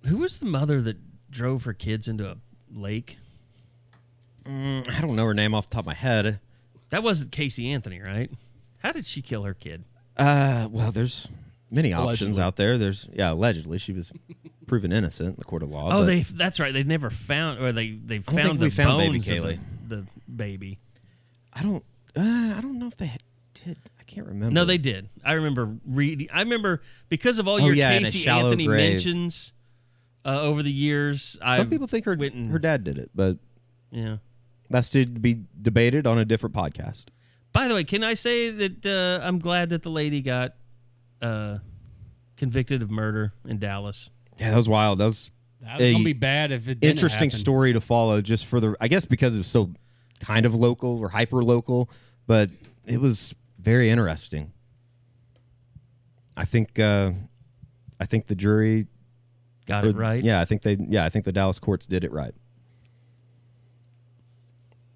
who was the mother that drove her kids into a lake? I don't know her name off the top of my head. That wasn't Casey Anthony, right? How did she kill her kid? Uh, well, there's many options out there. There's yeah, allegedly she was proven innocent in the court of law. Oh, they that's right. They never found or they they don't found the we found baby bones of the, the baby. I don't. Uh, I don't know if they did. I can't remember. No, they did. I remember reading. I remember because of all Oh, your yeah, Casey Anthony grave. mentions uh, over the years. I Some people think her and- her dad did it, but Yeah. that's to be debated on a different podcast. By the way, can I say that uh, I'm glad that the lady got uh, convicted of murder in Dallas. Yeah, that was wild. That was That was gonna be bad if it didn't interesting happen. story to follow. Just for the, I guess because it was so kind of local or hyper local, but it was very interesting. I think. Uh, I think the jury Got or- it right. Yeah, I think they. Yeah, I think the Dallas courts did it right.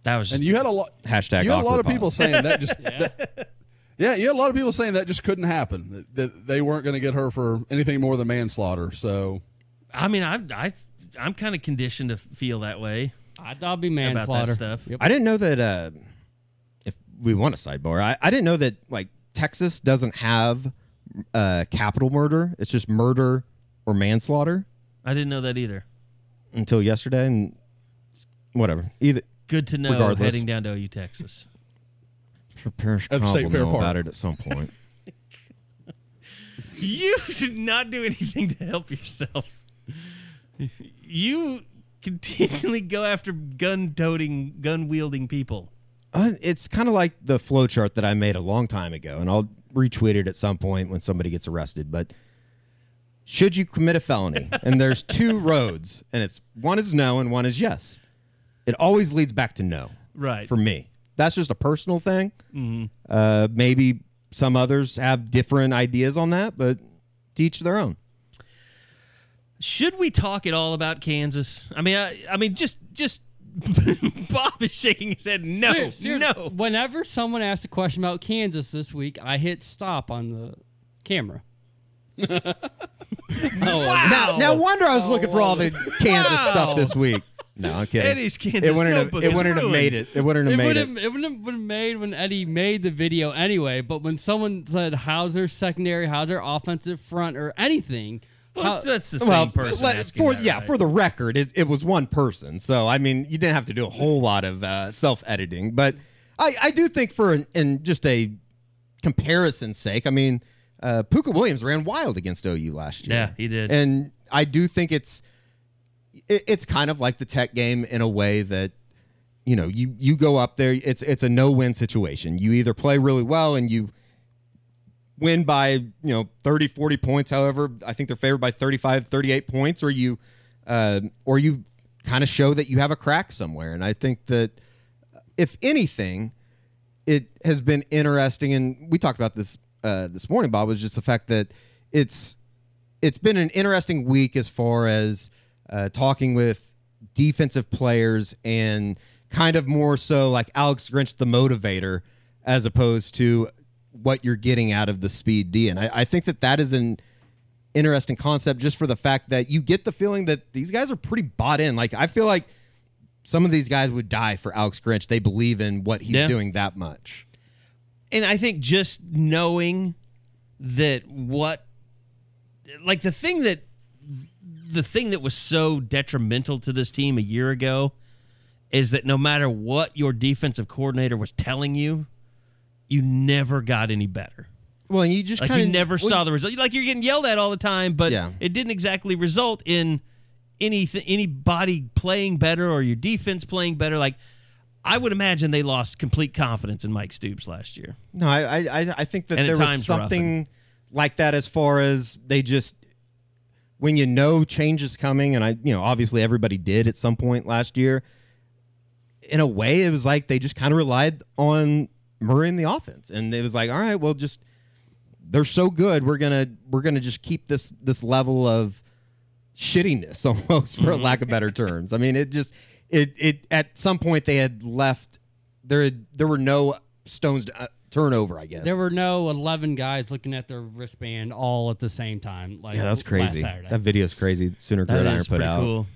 that was just And you had a lot. Hashtag You had a lot awkward of people saying that just. that- yeah, you had a lot of people saying that just couldn't happen. That, that they weren't going to get her for anything more than manslaughter. So I mean, I I I'm kind of conditioned to feel that way I thought it'd be about manslaughter. that stuff. Yep. I didn't know that. Uh, if we want a sidebar, I, I didn't know that like Texas doesn't have uh, capital murder. It's just murder or manslaughter I didn't know that either. until yesterday, and whatever. Either Good to know. Regardless. Heading down to OU, Texas. sure, Parrish At Cobb State will Fair know Park. about it at some point. You should not do anything to help yourself. You continually go after gun-toting, gun-wielding people. Uh, it's kind of like the flow chart that I made a long time ago, and I'll retweet it at some point when somebody gets arrested. But should you commit a felony, and there's two roads, and it's one is no and one is yes. It always leads back to no. Right. For me, that's just a personal thing. Uh, maybe some others have different ideas on that, but to each their own. Should we talk at all about Kansas? I mean, I, I mean, just just Bob is shaking his head. No, Ser- ser- no. Whenever someone asks a question about Kansas this week, I hit stop on the camera. Uh, now, now wonder I was oh, looking for all the Kansas Wow. stuff this week. No, I'm kidding. Eddie's Kansas it wouldn't have, notebook it is wouldn't have made it. It wouldn't have It made would it. have it wouldn't have been made when Eddie made the video anyway. But when someone said how's their secondary, how's their offensive front, or anything, Well, how- that's, the same well, person. for that, yeah, right? for the record, it, it was one person. So I mean, you didn't have to do a whole lot of uh, self editing, but I, I do think for an, in just a comparison's sake, I mean, uh, Pooka Williams ran wild against OU last year. Yeah, he did. and I do think it's it, it's kind of like the Tech game in a way that you know you you go up there. It's it's a no win situation. You either play really well and you win by you know 30 40 points however i think they're favored by 35 38 points or you uh, or you kind of show that you have a crack somewhere. And i think that if anything it has been interesting and we talked about this uh, this morning bob was just the fact that it's it's been an interesting week as far as uh, talking with defensive players and kind of more so like Alex Grinch, the motivator, as opposed to what you're getting out of the speed D. And I, I think that that is an interesting concept just for the fact that you get the feeling that these guys are pretty bought in. Like, I feel like some of these guys would die for Alex Grinch. They believe in what he's Yeah. doing that much. and I think just knowing that what like the thing that the thing that was so detrimental to this team a year ago is that no matter what your defensive coordinator was telling you, you never got any better. Well, and you just Like kind you of never saw the result. Like you're getting yelled at all the time, but Yeah. it didn't exactly result in anything anybody playing better or your defense playing better. Like I would imagine they lost complete confidence in Mike Stoops last year. No, I I, I- think that And there was something like that as far as they just when you know change is coming, and I you know obviously everybody did at some point last year. In a way, it was like they just kind of relied on Murray in the offense, and it was like, all right, well, just they're so good, we're gonna we're gonna just keep this this level of shittiness almost for lack of better terms. I mean, it just it it at some point they had left there had, there were no stones to uh, turn over. I guess There were no 11 guys looking at their wristband all at the same time. Like yeah, that's last crazy. Saturday. That video's crazy. Sooner That Gridiron is put out. cool.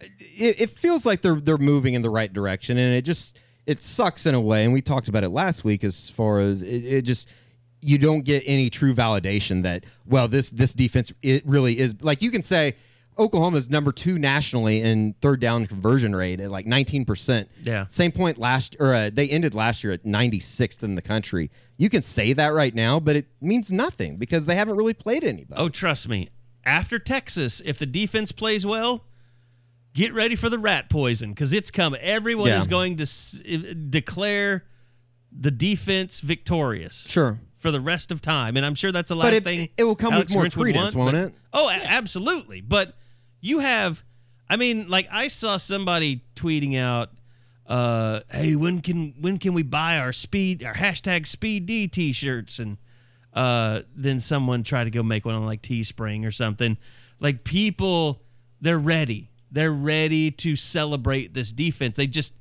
it, it feels like they're they're moving in the right direction, and it just it sucks in a way. And we talked about it last week as far as it, it just you don't get any true validation that well this this defense it really is like you can say Oklahoma is number two nationally in third down conversion rate at like 19%. Yeah. Same point last or uh, they ended last year at 96th in the country. You can say that right now, but it means nothing because they haven't really played anybody. Oh, trust me. After Texas, if the defense plays well, get ready for the rat poison because it's coming. Everyone Yeah. is going to s- i- declare the defense victorious. Sure. For the rest of time, and I'm sure that's the last But it, thing. it will come Alex with more Grinch credence, want, won't but- it? Oh, a- absolutely. But you have, I mean, like I saw somebody tweeting out, uh, "Hey, when can when can we buy our speed our hashtag Speed D T-shirts?" And uh, then someone tried to go make one on like Teespring or something. Like people, they're ready. They're ready to celebrate this defense. They just,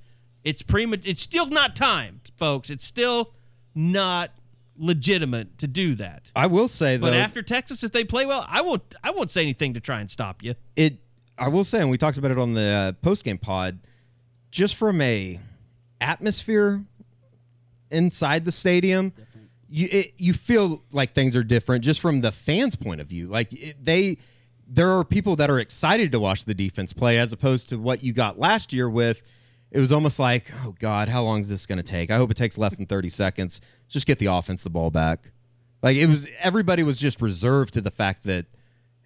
it's prema. It's still not time, folks. It's still not legitimate to do that. I will say though But after Texas, if they play well, I won't. I won't say anything to try and stop you. it I will say, and we talked about it on the uh, post game pod, just from a atmosphere inside the stadium, you it, you feel like things are different just from the fans' point of view. Like it, they, there are people that are excited to watch the defense play as opposed to what you got last year with. It was almost like, oh God, how long is this going to take? I hope it takes less than thirty seconds. Just get the offense the ball back. Like it was, everybody was just reserved to the fact that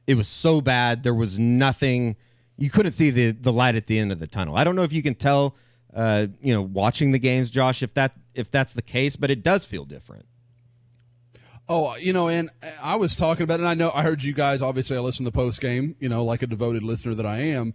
it was so bad. There was nothing. You couldn't see the the light at the end of the tunnel. I don't know if you can tell, uh, you know, watching the games, Josh, if that if that's the case, but it does feel different. Oh, you know, and I was talking about it, and I know I heard you guys. Obviously, I listened to the post game, you know, like a devoted listener that I am.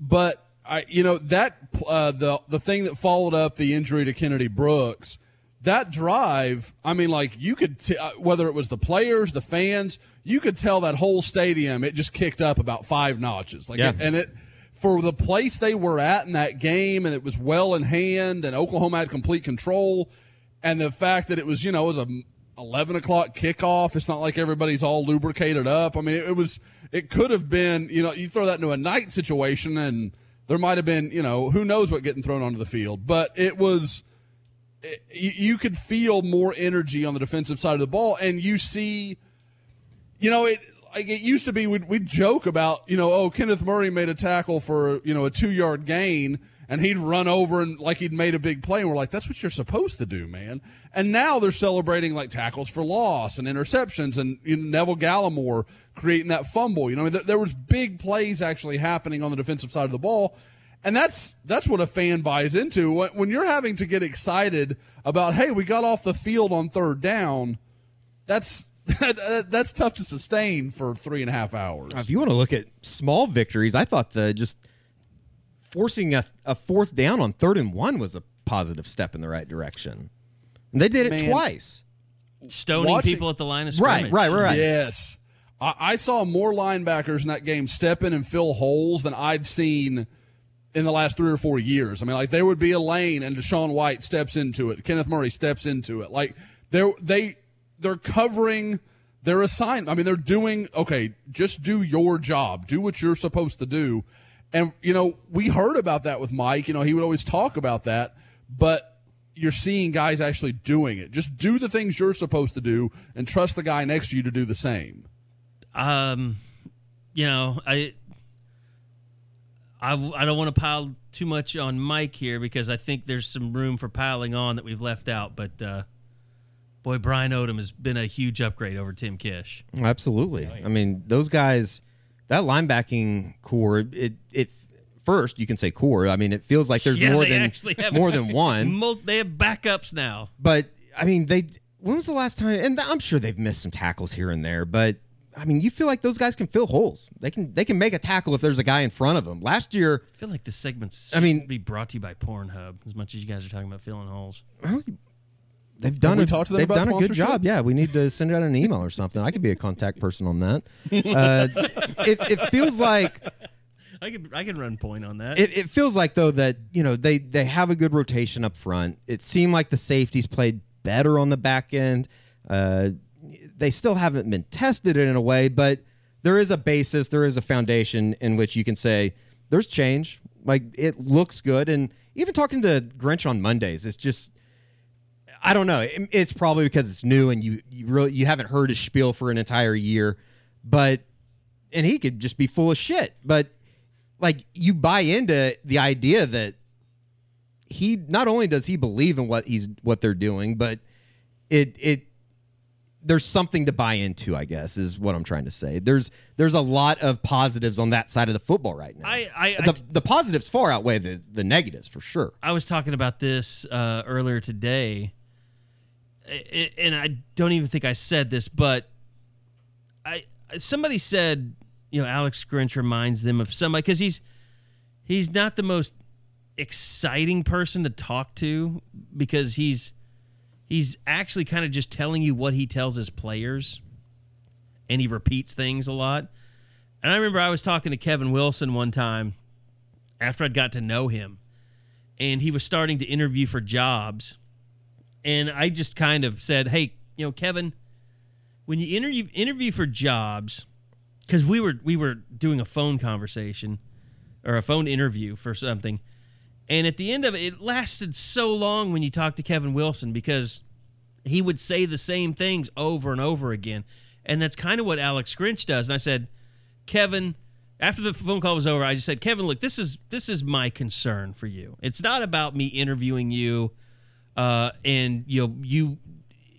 But I, you know, that uh, the the thing that followed up the injury to Kennedy Brooks, that drive. I mean, like you could t- uh, whether it was the players, the fans, you could tell that whole stadium it just kicked up about five notches. Like, Yeah. it, and it for the place they were at in that game, and it was well in hand, and Oklahoma had complete control, and the fact that it was, you know, it was a 11 o'clock kickoff. It's not like everybody's all lubricated up. I mean, it, was, it could have been, you know, you throw that into a night situation and there might have been, you know, who knows what getting thrown onto the field, but it was, it, you, you could feel more energy on the defensive side of the ball and you see, you know, it, like it used to be, we'd, we'd joke about, you know, oh, Kenneth Murray made a tackle for, you know, a two yard gain and he'd run over and like he'd made a big play. And we're like, that's what you're supposed to do, man. And now they're celebrating like tackles for loss and interceptions and you know, Neville Gallimore creating that fumble. You know, I mean, th- there was big plays actually happening on the defensive side of the ball. And that's that's what a fan buys into when, when you're having to get excited about, hey, we got off the field on third down. That's that's tough to sustain for three and a half hours. If you want to look at small victories, I thought the just forcing a, a fourth down on third and one was a positive step in the right direction. And they did it Man. twice. Stoning Watching- people at the line of Right, scrimmage. right, right, right. Yes. I, I saw more linebackers in that game step in and fill holes than I'd seen in the last three or four years. I mean, like there would be a lane and DaShaun White steps into it. Kenneth Murray steps into it. Like they're they they're covering their assignment. I mean, they're doing okay, just do your job. Do what you're supposed to do. And you know, we heard about that with Mike. You know, he would always talk about that, but you're seeing guys actually doing it. Just do the things you're supposed to do and trust the guy next to you to do the same. Um, you know, I, I, I don't want to pile too much on Mike here because I think there's some room for piling on that we've left out. But uh, boy, Brian Odom has been a huge upgrade over Tim Kish. Absolutely. I mean, those guys, that linebacking core, it it first you can say core. I mean, it feels like there's Yeah, more than have more than one. They have backups now. But I mean, they when was the last time? And I'm sure they've missed some tackles here and there, but I mean, you feel like those guys can fill holes. They can they can make a tackle if there's a guy in front of them. Last year, I feel like this segment's I mean- be brought to you by Pornhub as much as you guys are talking about filling holes. They've done we a, talked to them they've about done a good job. Yeah, we need to send out an email or something. I could be a contact person on that. Uh, it, it feels like I can I can run point on that. It, it feels like though that you know they they have a good rotation up front. It seemed like the safeties played better on the back end. Uh, they still haven't been tested in a way, but there is a basis, there is a foundation in which you can say there's change. Like it looks good, and even talking to Grinch on Mondays, it's just I don't know. It- it's probably because it's new and you you really you haven't heard his spiel for an entire year, but and he could just be full of shit. But like you buy into the idea that he not only does he believe in what he's what they're doing, but it it there's something to buy into, I guess, is what I'm trying to say. There's there's a lot of positives on that side of the football right now. I- I- I the, t- the positives far outweigh the, the negatives for sure. I was talking about this uh, earlier today, I- I- and I don't even think I said this, but I somebody said, you know, Alex Grinch reminds them of somebody because he's he's not the most exciting person to talk to because he's he's actually kind of just telling you what he tells his players, and he repeats things a lot. And I remember I was talking to Kevin Wilson one time after I'd got to know him and he was starting to interview for jobs. And I just kind of said, "Hey, you know, Kevin, when you interview interview for jobs, because we were we were doing a phone conversation or a phone interview for something, and at the end of it, it lasted so long when you talked to Kevin Wilson because he would say the same things over and over again, and that's kind of what Alex Grinch does. And I said, Kevin, after the phone call was over, I just said, Kevin, look, this is this is my concern for you. It's not about me interviewing you, uh, and you know you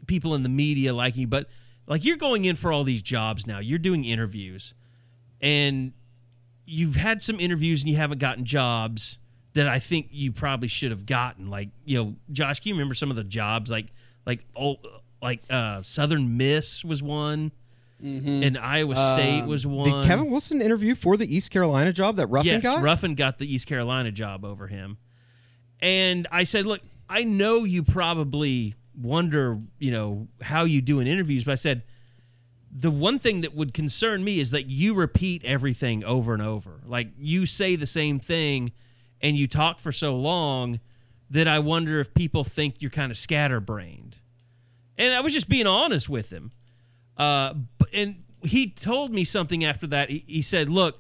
people in the media liking you, but like you're going in for all these jobs now. You're doing interviews, and you've had some interviews and you haven't gotten jobs that I think you probably should have gotten. Like you know, Josh, can you remember some of the jobs like like oh like uh, Southern Miss was one. And Iowa State was one. Did Kevin Wilson interview for the East Carolina job that Ruffin yes, got? Ruffin got the East Carolina job over him. And I said, look, I know you probably wonder, you know, how you do in interviews, but I said, the one thing that would concern me is that you repeat everything over and over. Like you say the same thing and you talk for so long that I wonder if people think you're kind of scatterbrained. And I was just being honest with him. Uh, and he told me something after that. He, he said, Look,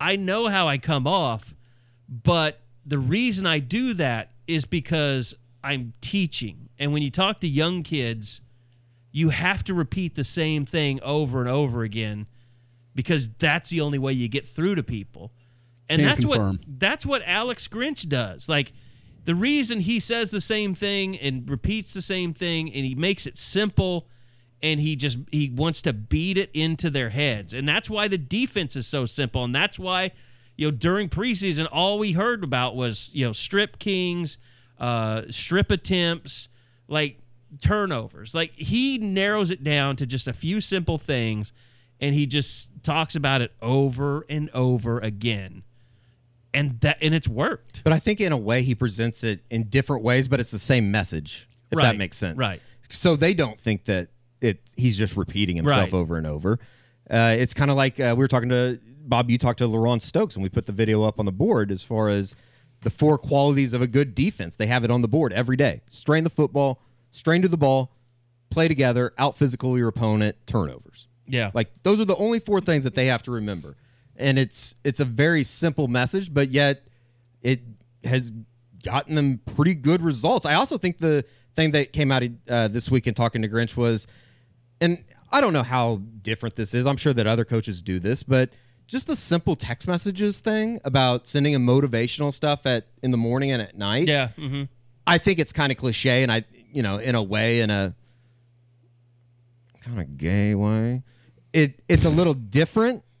I know how I come off, but the reason I do that is because I'm teaching. And when you talk to young kids, you have to repeat the same thing over and over again because that's the only way you get through to people. And Can that's confirm. what that's what Alex Grinch does. Like the reason he says the same thing and repeats the same thing and he makes it simple and he just he wants to beat it into their heads. And that's why the defense is so simple and that's why you know during preseason all we heard about was, you know, strip kings, uh strip attempts, like turnovers. Like he narrows it down to just a few simple things and he just talks about it over and over again. And that and it's worked. But I think in a way he presents it in different ways, but it's the same message. If Right, that makes sense, right. So they don't think that it he's just repeating himself Right. over and over. Uh, it's kind of like uh, we were talking to Bob. You talked to LaRon Stokes, and we put the video up on the board as far as the four qualities of a good defense. They have it on the board every day: strain the football, strain to the ball, play together, out physical your opponent, turnovers. Yeah. Like those are the only four things that they have to remember. And it's it's a very simple message, but yet it has gotten them pretty good results. I also think the thing that came out uh, this week in talking to Grinch was, and I don't know how different this is. I'm sure that other coaches do this, but just the simple text messages thing about sending a motivational stuff at in the morning and at night. Yeah. hmm I think it's kind of cliche, and I, you know, in a way, in a kind of gay way, it it's a little different.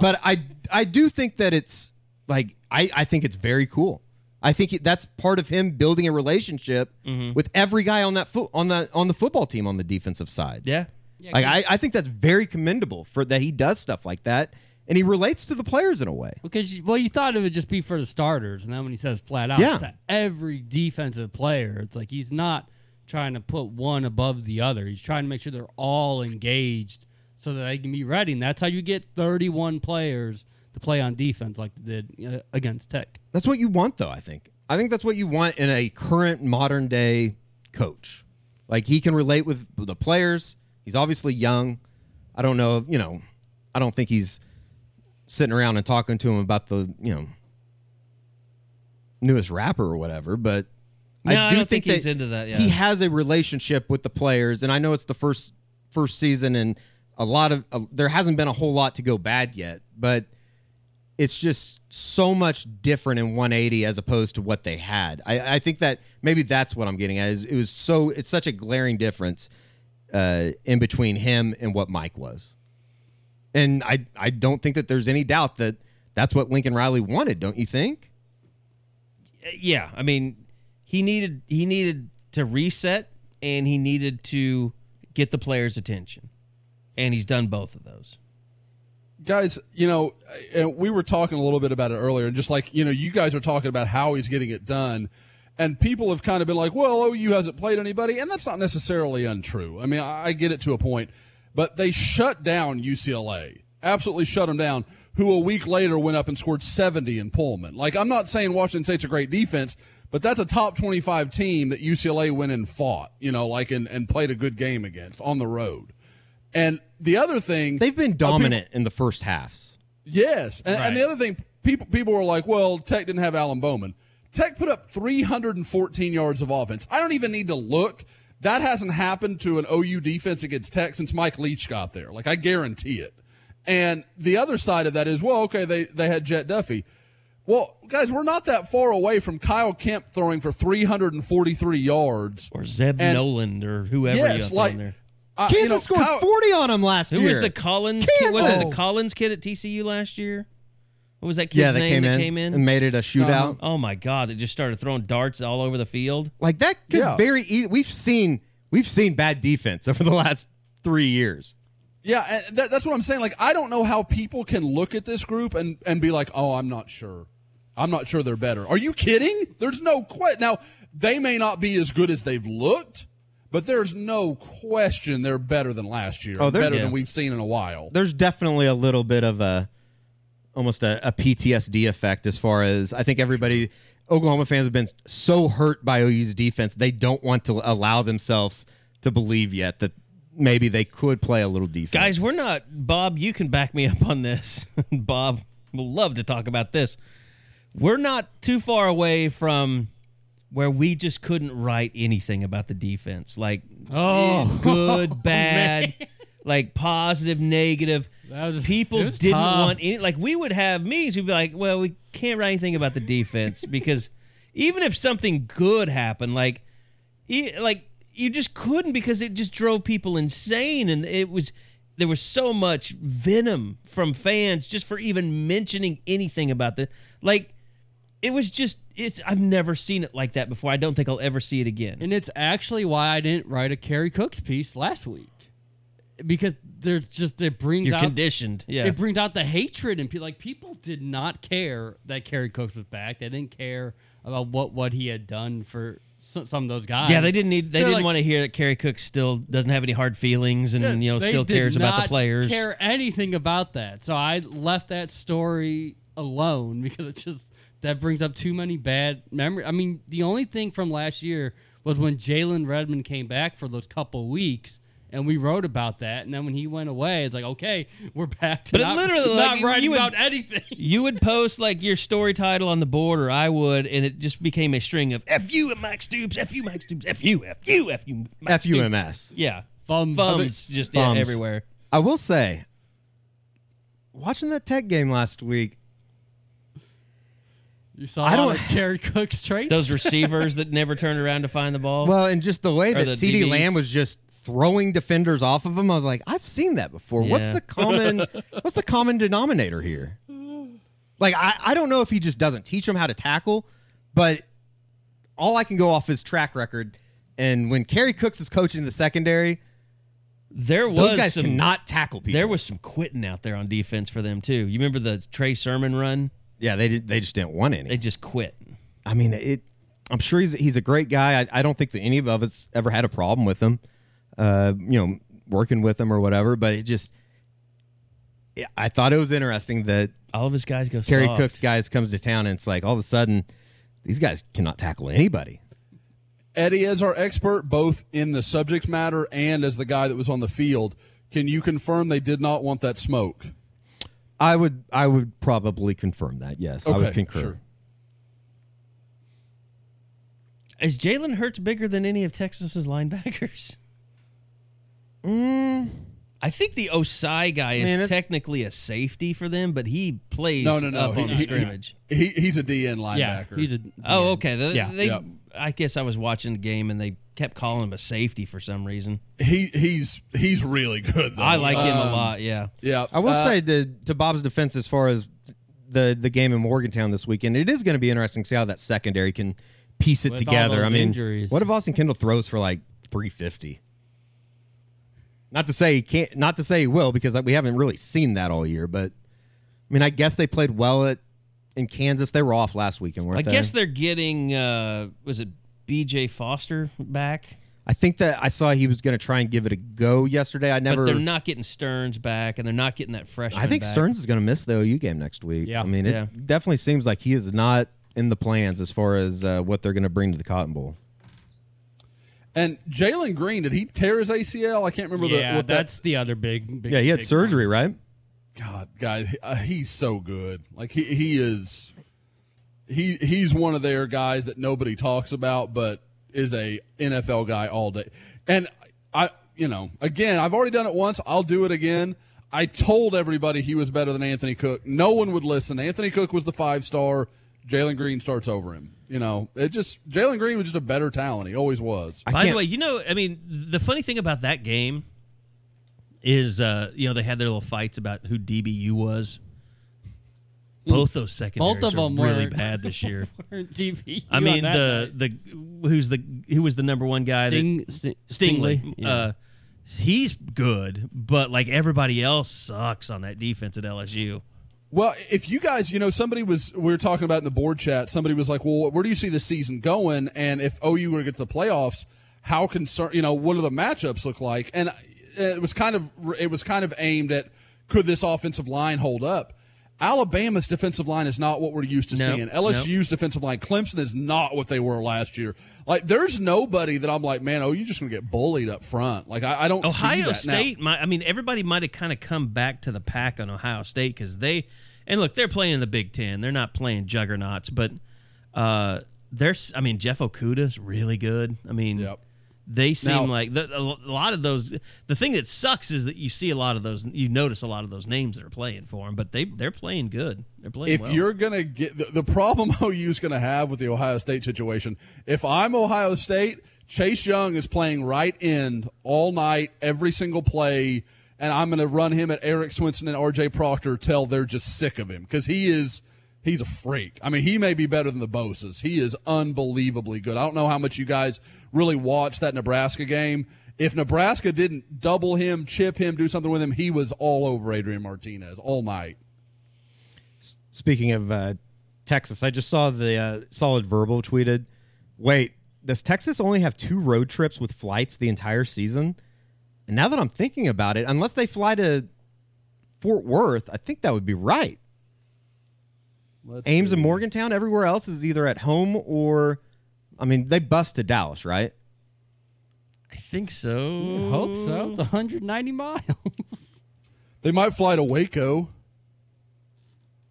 But I I do think that it's like I I think it's very cool. I think it- that's part of him building a relationship with every guy on that foot on the on the football team on the defensive side. Yeah. like I, I think that's very commendable for that he does stuff like that, and he relates to the players in a way. Because you, well, you thought it would just be for the starters, and then when he says flat out, Yeah. to every defensive player. It's like he's not trying to put one above the other. He's trying to make sure they're all engaged so that they can be ready. And that's how you get 31 players to play on defense like they did uh, against Tech. That's what you want, though. I think. I think that's what you want in a current modern day coach. Like he can relate with the players. He's obviously young. I don't know. You know, I don't think he's sitting around and talking to him about the you know newest rapper or whatever. But No, I do don't think that he's into that, yeah. He has a relationship with the players, and I know it's the first first season, and a lot of uh, there hasn't been a whole lot to go bad yet, but it's just so much different in 180 as opposed to what they had. I, I think that maybe that's what I'm getting at. Is it was so it's such a glaring difference uh, in between him and what Mike was, and I I don't think that there's any doubt that that's what Lincoln Riley wanted. Don't you think? yeah, I mean, he needed he needed to reset and he needed to get the players' attention, and he's done both of those. guys, you know, and we were talking a little bit about it earlier, and just like, you know, you guys are talking about how he's getting it done. And people have kind of been like, well, OU hasn't played anybody. And that's not necessarily untrue. I mean, I I get it to a point, but they shut down UCLA, absolutely shut them down, who a week later went up and scored 70 in Pullman. Like, I'm not saying Washington State's a great defense, but that's a top 25 team that UCLA went and fought, you know, like, and, and played a good game against on the road. And the other thing, They've been uh, people- dominant in the first halves. Yes, and, and the other thing, people people were like, "Well, Tech didn't have Alan Bowman." Tech put up 314 yards of offense. I don't even need to look. That hasn't happened to an OU defense against Tech since Mike Leach got there. Like I guarantee it. And the other side of that is, well, okay, they they had Jett Duffey. Well, guys, we're not that far away from Kyle Kempt throwing for 343 yards. Or Zeb And- Noland or whoever Yes, you got like there. uh, Kansas you know, scored Kyle- 40 on him last Who year. Who was the Collins kid? Was it the Collins kid at TCU last year? What was that kid's yeah, they name came that in, came in? and made it a uh-huh. shootout. oh my god, they just started throwing darts all over the field. Like that could Yeah. very e- we've seen we've seen bad defense over the last 3 years. Yeah, and that, that's what I'm saying. Like, I don't know how people can look at this group and, and be like, oh, I'm not sure. I'm not sure they're better. Are you kidding? There's no question. Now, they may not be as good as they've looked, but there's no question they're better than last year. Oh, they're- better yeah. than we've seen in a while. There's definitely a little bit of a almost a, a PTSD effect as far as I think everybody Oklahoma fans have been so hurt by OU's defense, they don't want to allow themselves to believe yet that maybe they could play a little defense. Guys, we're not Bob, you can back me up on this. Bob will love to talk about this. We're not too far away from where we just couldn't write anything about the defense. Like Oh. good, oh, bad, like positive, negative. Was- People didn't tough. want any like we would have meetings, we'd be like, Well, we can't write anything about the defense because even if something good happened, like e- like you just couldn't because it just drove people insane and it was there was so much venom from fans just for even mentioning anything about the like it was just it's I've never seen it like that before. I don't think I'll ever see it again. And it's actually why I didn't write a Kerry Cooks piece last week. Because there's just it brings You're out conditioned. Yeah. it brings out the hatred and people like people did not care that Kerry Cooks was back. They didn't care about what what he had done for some, some of those guys. yeah, they didn't need they They're didn't like- want to hear that Kerry Cook still doesn't have any hard feelings and you know still cares about the players. Care anything about that? So I left that story alone because it just that brings up too many bad memories. I mean, the only thing from last year was when Jalen Redmond came back for those couple weeks. And we wrote about that, and then when he went away, it's like, okay, we're back to But not, literally, not like, writing you would- about anything. You would post like your story title on the board, or I would, and it just became a string of "F you and Max Stoops, F you Max Stoops, F you, F you, F you, Max Stoops." FUMS. Yeah, Thumbs. thumbs just yeah, everywhere. I will say, watching that Tech game last week, You saw I I don't- don't Cook's traits. Those receivers that never turned around to find the ball. well, and just the way that the CD DBs. Lamb was just throwing defenders off of him, I was like, I've seen that before. What's the common what's the common denominator here? Like I, I don't know if he just doesn't teach them how to tackle, but all I can go off is track record. And when Kerry Cooks is coaching the secondary, there was those guys some, cannot tackle people. There was some quitting out there on defense for them too. You remember the Trey Sermon run? yeah, they did, they just didn't want any. They just quit. I mean, it. I'm sure he's he's a great guy. I, I don't think that any of us ever had a problem with him, uh, you know, working with him or whatever. But it just, I thought it was interesting that All of his guys go Kerry soft. Cook's guys comes to town, and it's like all of a sudden, these guys cannot tackle anybody. Eddie, as our expert, both in the subject matter and as the guy that was on the field, can you confirm they did not want that smoke? I would, I would probably confirm that. Yes, I would concur. sure. Is Jalen Hurts bigger than any of Texas's linebackers? I think the Ossai guy is Man, it- technically a safety for them, but he plays No, no, no. up on the he- scrimmage. He, he's a DN linebacker. Yeah, he's a. oh, okay. They, Yeah. they- Yep. I guess I was watching the game and they kept calling him a safety for some reason. he he's he's really good. Though. I like him a Um, lot. Yeah. Yeah, I will Uh, say to, to Bob's defense, as far as the the game in Morgantown this weekend, it is going to be interesting to see how that secondary can piece it With all together. those I mean, injuries. what if Austin Kendall throws for like three fifty? Not to say he can't, not to say he will, because we haven't really seen that all year. But I mean, I guess they played well at in Kansas. They were off last weekend, weren't I they? guess they're getting, uh, was it BJ Foster back? I think that I saw he was going to try and give it a go yesterday. I never. But they're not getting Sterns back and they're not getting that freshman I think back. Sterns is going to miss the OU game next week. Yeah. I mean, it Yeah. definitely seems like he is not in the plans as far as uh, what they're going to bring to the Cotton Bowl. And Jalen Green, did he tear his ACL? I can't remember Yeah, the, what that's the other big. big Yeah, he had big surgery, right? God, guys, uh, he's so good. Like he he is. He he's one of their guys that nobody talks about, but is a NFL guy all day. And I, you know, again, I've already done it once. I'll do it again. I told everybody he was better than Anthony Cook. No one would listen. Anthony Cook was the five star. Jalen Green starts over him. You know, it just Jalen Green was just a better talent. He always was. I By the way, you know, I mean, the funny thing about that game is, uh, you know, they had their little fights about who DBU was. Both those secondaries Both of are them really bad this year. TV. I mean, the the who's the who was the number one guy? Sting, that, Stingley. Stingley. Yeah. Uh, he's good, but like everybody else sucks on that defense at LSU. Well, if you guys, you know, somebody was, we were talking about in the board chat, somebody was like, well, where do you see the season going? And if OU were to get to the playoffs, how concerned, you know, what do the matchups look like? And uh, it was kind of, it was kind of aimed at could this offensive line hold up? Alabama's defensive line is not what we're used to Nope, seeing. LSU's defensive line, Clemson is not what they were last year. Like, there's nobody that I'm like, man, oh, you're just going to get bullied up front. Like, I, I don't see Ohio that now. State, might, I mean, everybody might have kind of come back to the pack on Ohio State because they, and look, they're playing in the Big Ten. They're not playing juggernauts, but uh, there's, I mean, Jeff Okudah's really good. I mean, Yep. they seem Now- like the, a lot of those. The thing that sucks is that you see a lot of those, you notice a lot of those names that are playing for them, but they they're playing good. They're playing. if well. you're gonna get the, the problem OU's gonna have with the Ohio State situation, if I'm Ohio State, Chase Young is playing right end all night, every single play, and I'm gonna run him at Erik Swenson and RJ Proctor till they're just sick of him because he is he's a freak. I mean, he may be better than the Bosas. He is unbelievably good. I don't know how much you guys really watched that Nebraska game. If Nebraska didn't double him, chip him, do something with him, he was all over Adrian Martinez all night. Speaking of uh, Texas, I just saw the uh, solid verbal tweeted. Wait, does Texas only have two road trips with flights the entire season? And now that I'm thinking about it, unless they fly to Fort Worth, I think that would be right. Let's Ames see. and Morgantown, everywhere else is either at home or, I mean, they bust to Dallas, right? I think so. Hope so. It's 190 miles. They might fly to Waco.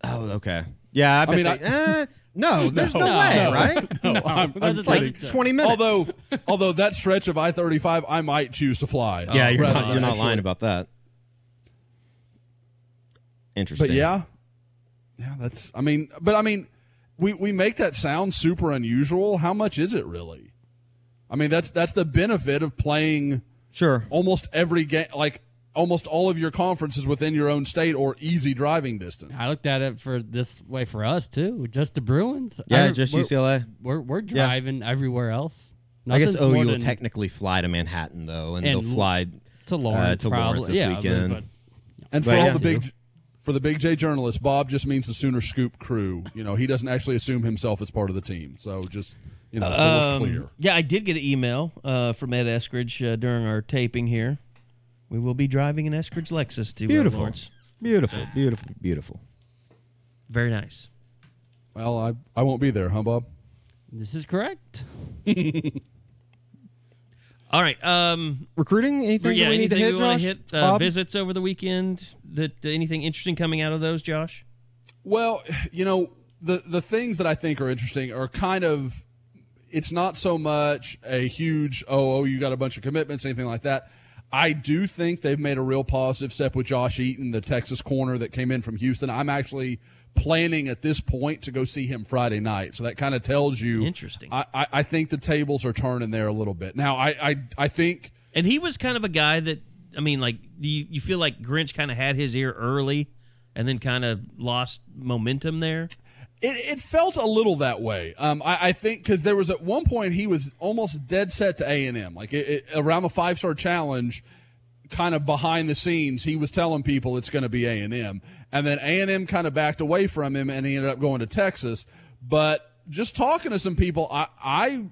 Oh, okay. Yeah, I, bet mean, they- eh, no, there's no, way, no. right? No, I'm, I'm That's kidding. Like 20 minutes. Although, although that stretch of I thirty five, I might choose to fly. yeah, uh, you're not, than you're not lying about that. Interesting. But yeah, yeah, that's. I mean, but I mean, we we make that sound super unusual. How much is it really? I mean, that's that's the benefit of playing Sure. almost every game, like almost all of your conferences within your own state or easy driving distance. I looked at it for this way for us too. Just the Bruins. Yeah, I- just we're- UCLA. We're we're driving everywhere else. I guess Nothing's OU more will technically fly to Manhattan though, and, And they'll fly to uh, Lawrence, to. Lawrence this yeah, weekend. but And for But all yeah. the big for the big J journalists, Bob just means the Sooner Scoop crew. You know, he doesn't actually assume himself as part of the team. So just you know, so we're Um, clear. Yeah, I did get an email uh, from Ed Eskridge uh, during our taping here. We will be driving an Eskridge Lexus to uh, Beautiful. Lawrence. Beautiful, beautiful, beautiful. Very nice. Well, I I won't be there, huh, Bob? This is correct. All right. Um, Recruiting? Anything yeah, that we need to anything hit, we wanna Josh? hit? Uh, Bob? visits over the weekend. That uh, anything interesting coming out of those, Josh? Well, you know, the the things that I think are interesting are kind of it's not so much a huge oh, oh you got a bunch of commitments anything like that. I do think they've made a real positive step with Josh Eaton, the Texas corner that came in from Houston. I'm actually planning at this point to go see him Friday night. So that kind of tells you Interesting. I, I, I think the tables are turning there a little bit. Now I I, I think And he was kind of a guy that I mean, like you, you feel like Grinch kind of had his ear early, and then kind of lost momentum there. It, it felt a little that way. Um, I, I think because there was at one point he was almost dead set to A and M, like it, it, around the five star challenge, kind of behind the scenes, he was telling people it's going to be A and M, and then A and M kind of backed away from him, and he ended up going to Texas. But just talking to some people, I, I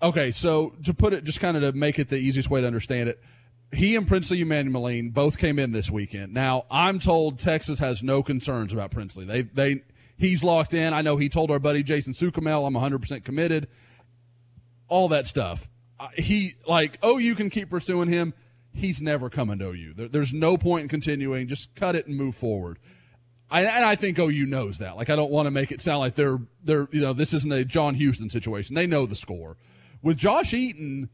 okay, so to put it, just kind of to make it the easiest way to understand it, he and Princely Umanmielen both came in this weekend. Now I'm told Texas has no concerns about Princely. They they he's locked in. I know he told our buddy Jason Suchomel I'm 100 percent committed. All that stuff. He like oh you can keep pursuing him. He's never coming to OU. There, there's no point in continuing. Just cut it and move forward. I, and I think OU knows that. Like I don't want to make it sound like they're they're you know this isn't a John Houston situation. They know the score. With Josh Eaton,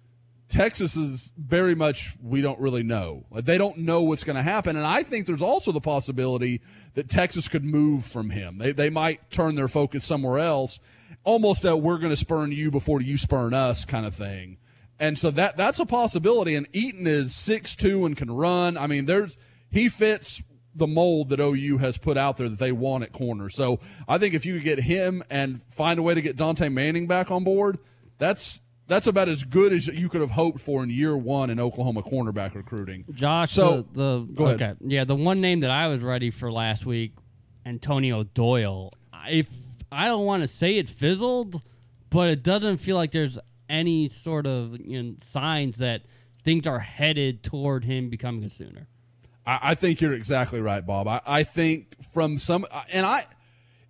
Texas is very much we don't really know. They don't know what's going to happen, and I think there's also the possibility that Texas could move from him. They they might turn their focus somewhere else, almost a we're going to spurn you before you spurn us kind of thing. And so that that's a possibility. And Eaton is six two and can run. I mean, there's he fits the mold that OU has put out there that they want at corner. So I think if you could get him and find a way to get Dante Manning back on board, that's that's about as good as you could have hoped for in year one in Oklahoma cornerback recruiting. Josh, So- the, the go ahead. okay, yeah, the one name that I was ready for last week, Antonio Doyle. If I don't want to say it fizzled, but it doesn't feel like there's any sort of you know, signs that things are headed toward him becoming a Sooner. I, I think you're exactly right, Bob. I, I think from some, and I,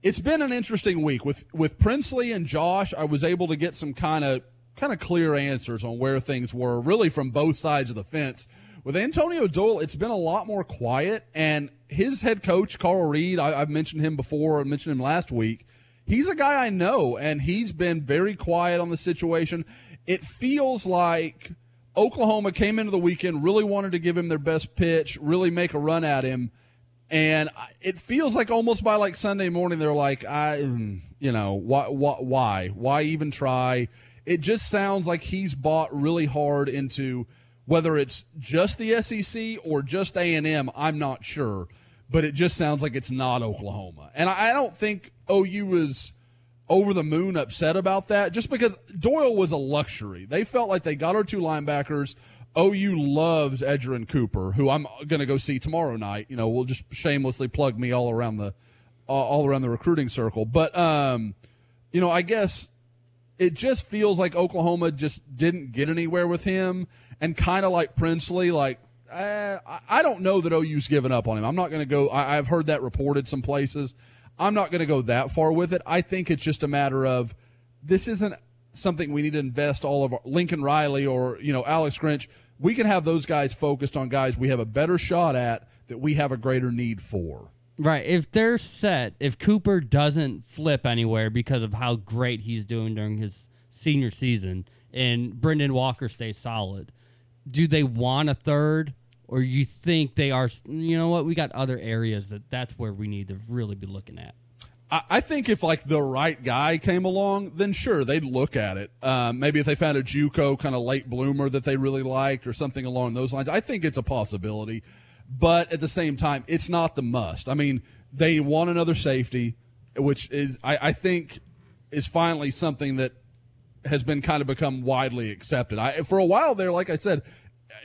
it's been an interesting week with with Princely and Josh. I was able to get some kind of kind of clear answers on where things were, really from both sides of the fence. With Antonio Doyle, it's been a lot more quiet, and his head coach Carl Reed, I, I've mentioned him before. I mentioned him last week. He's a guy I know, and he's been very quiet on the situation. It feels like Oklahoma came into the weekend, really wanted to give him their best pitch, really make a run at him. And it feels like almost by like Sunday morning, they're like, I, mm, you know, why, why, why, why even try? It just sounds like he's bought really hard into whether it's just the SEC or just A and M. I'm not sure, but it just sounds like it's not Oklahoma. And I, don't think OU is over the moon upset about that just because Doyle was a luxury. They felt like they got our two linebackers. OU loves Edgerrin Cooper, who I'm going to go see tomorrow night. You know, we'll just shamelessly plug me all around the all all around the recruiting circle. But um, you know, I guess it just feels like Oklahoma just didn't get anywhere with him, and kind of like Princely, like eh, I- I don't know that OU's given up on him. I'm not going to go. I, I've heard that reported some places. I'm not going to go that far with it. I think it's just a matter of this isn't something we need to invest all of our Lincoln Riley or you know Alex Grinch. We can have those guys focused on guys we have a better shot at that we have a greater need for. Right. If they're set, if Cooper doesn't flip anywhere because of how great he's doing during his senior season and Brynden Walker stays solid, do they want a third? Or you think they are, you know what, we got other areas that that's where we need to really be looking at. I think if like the right guy came along, then sure they'd look at it. Um, maybe if they found a JUCO kind of late bloomer that they really liked or something along those lines, I think it's a possibility. But at the same time, it's not the must. I mean, they want another safety, which is I, I think is finally something that has been kind of become widely accepted. I for a while there, like I said,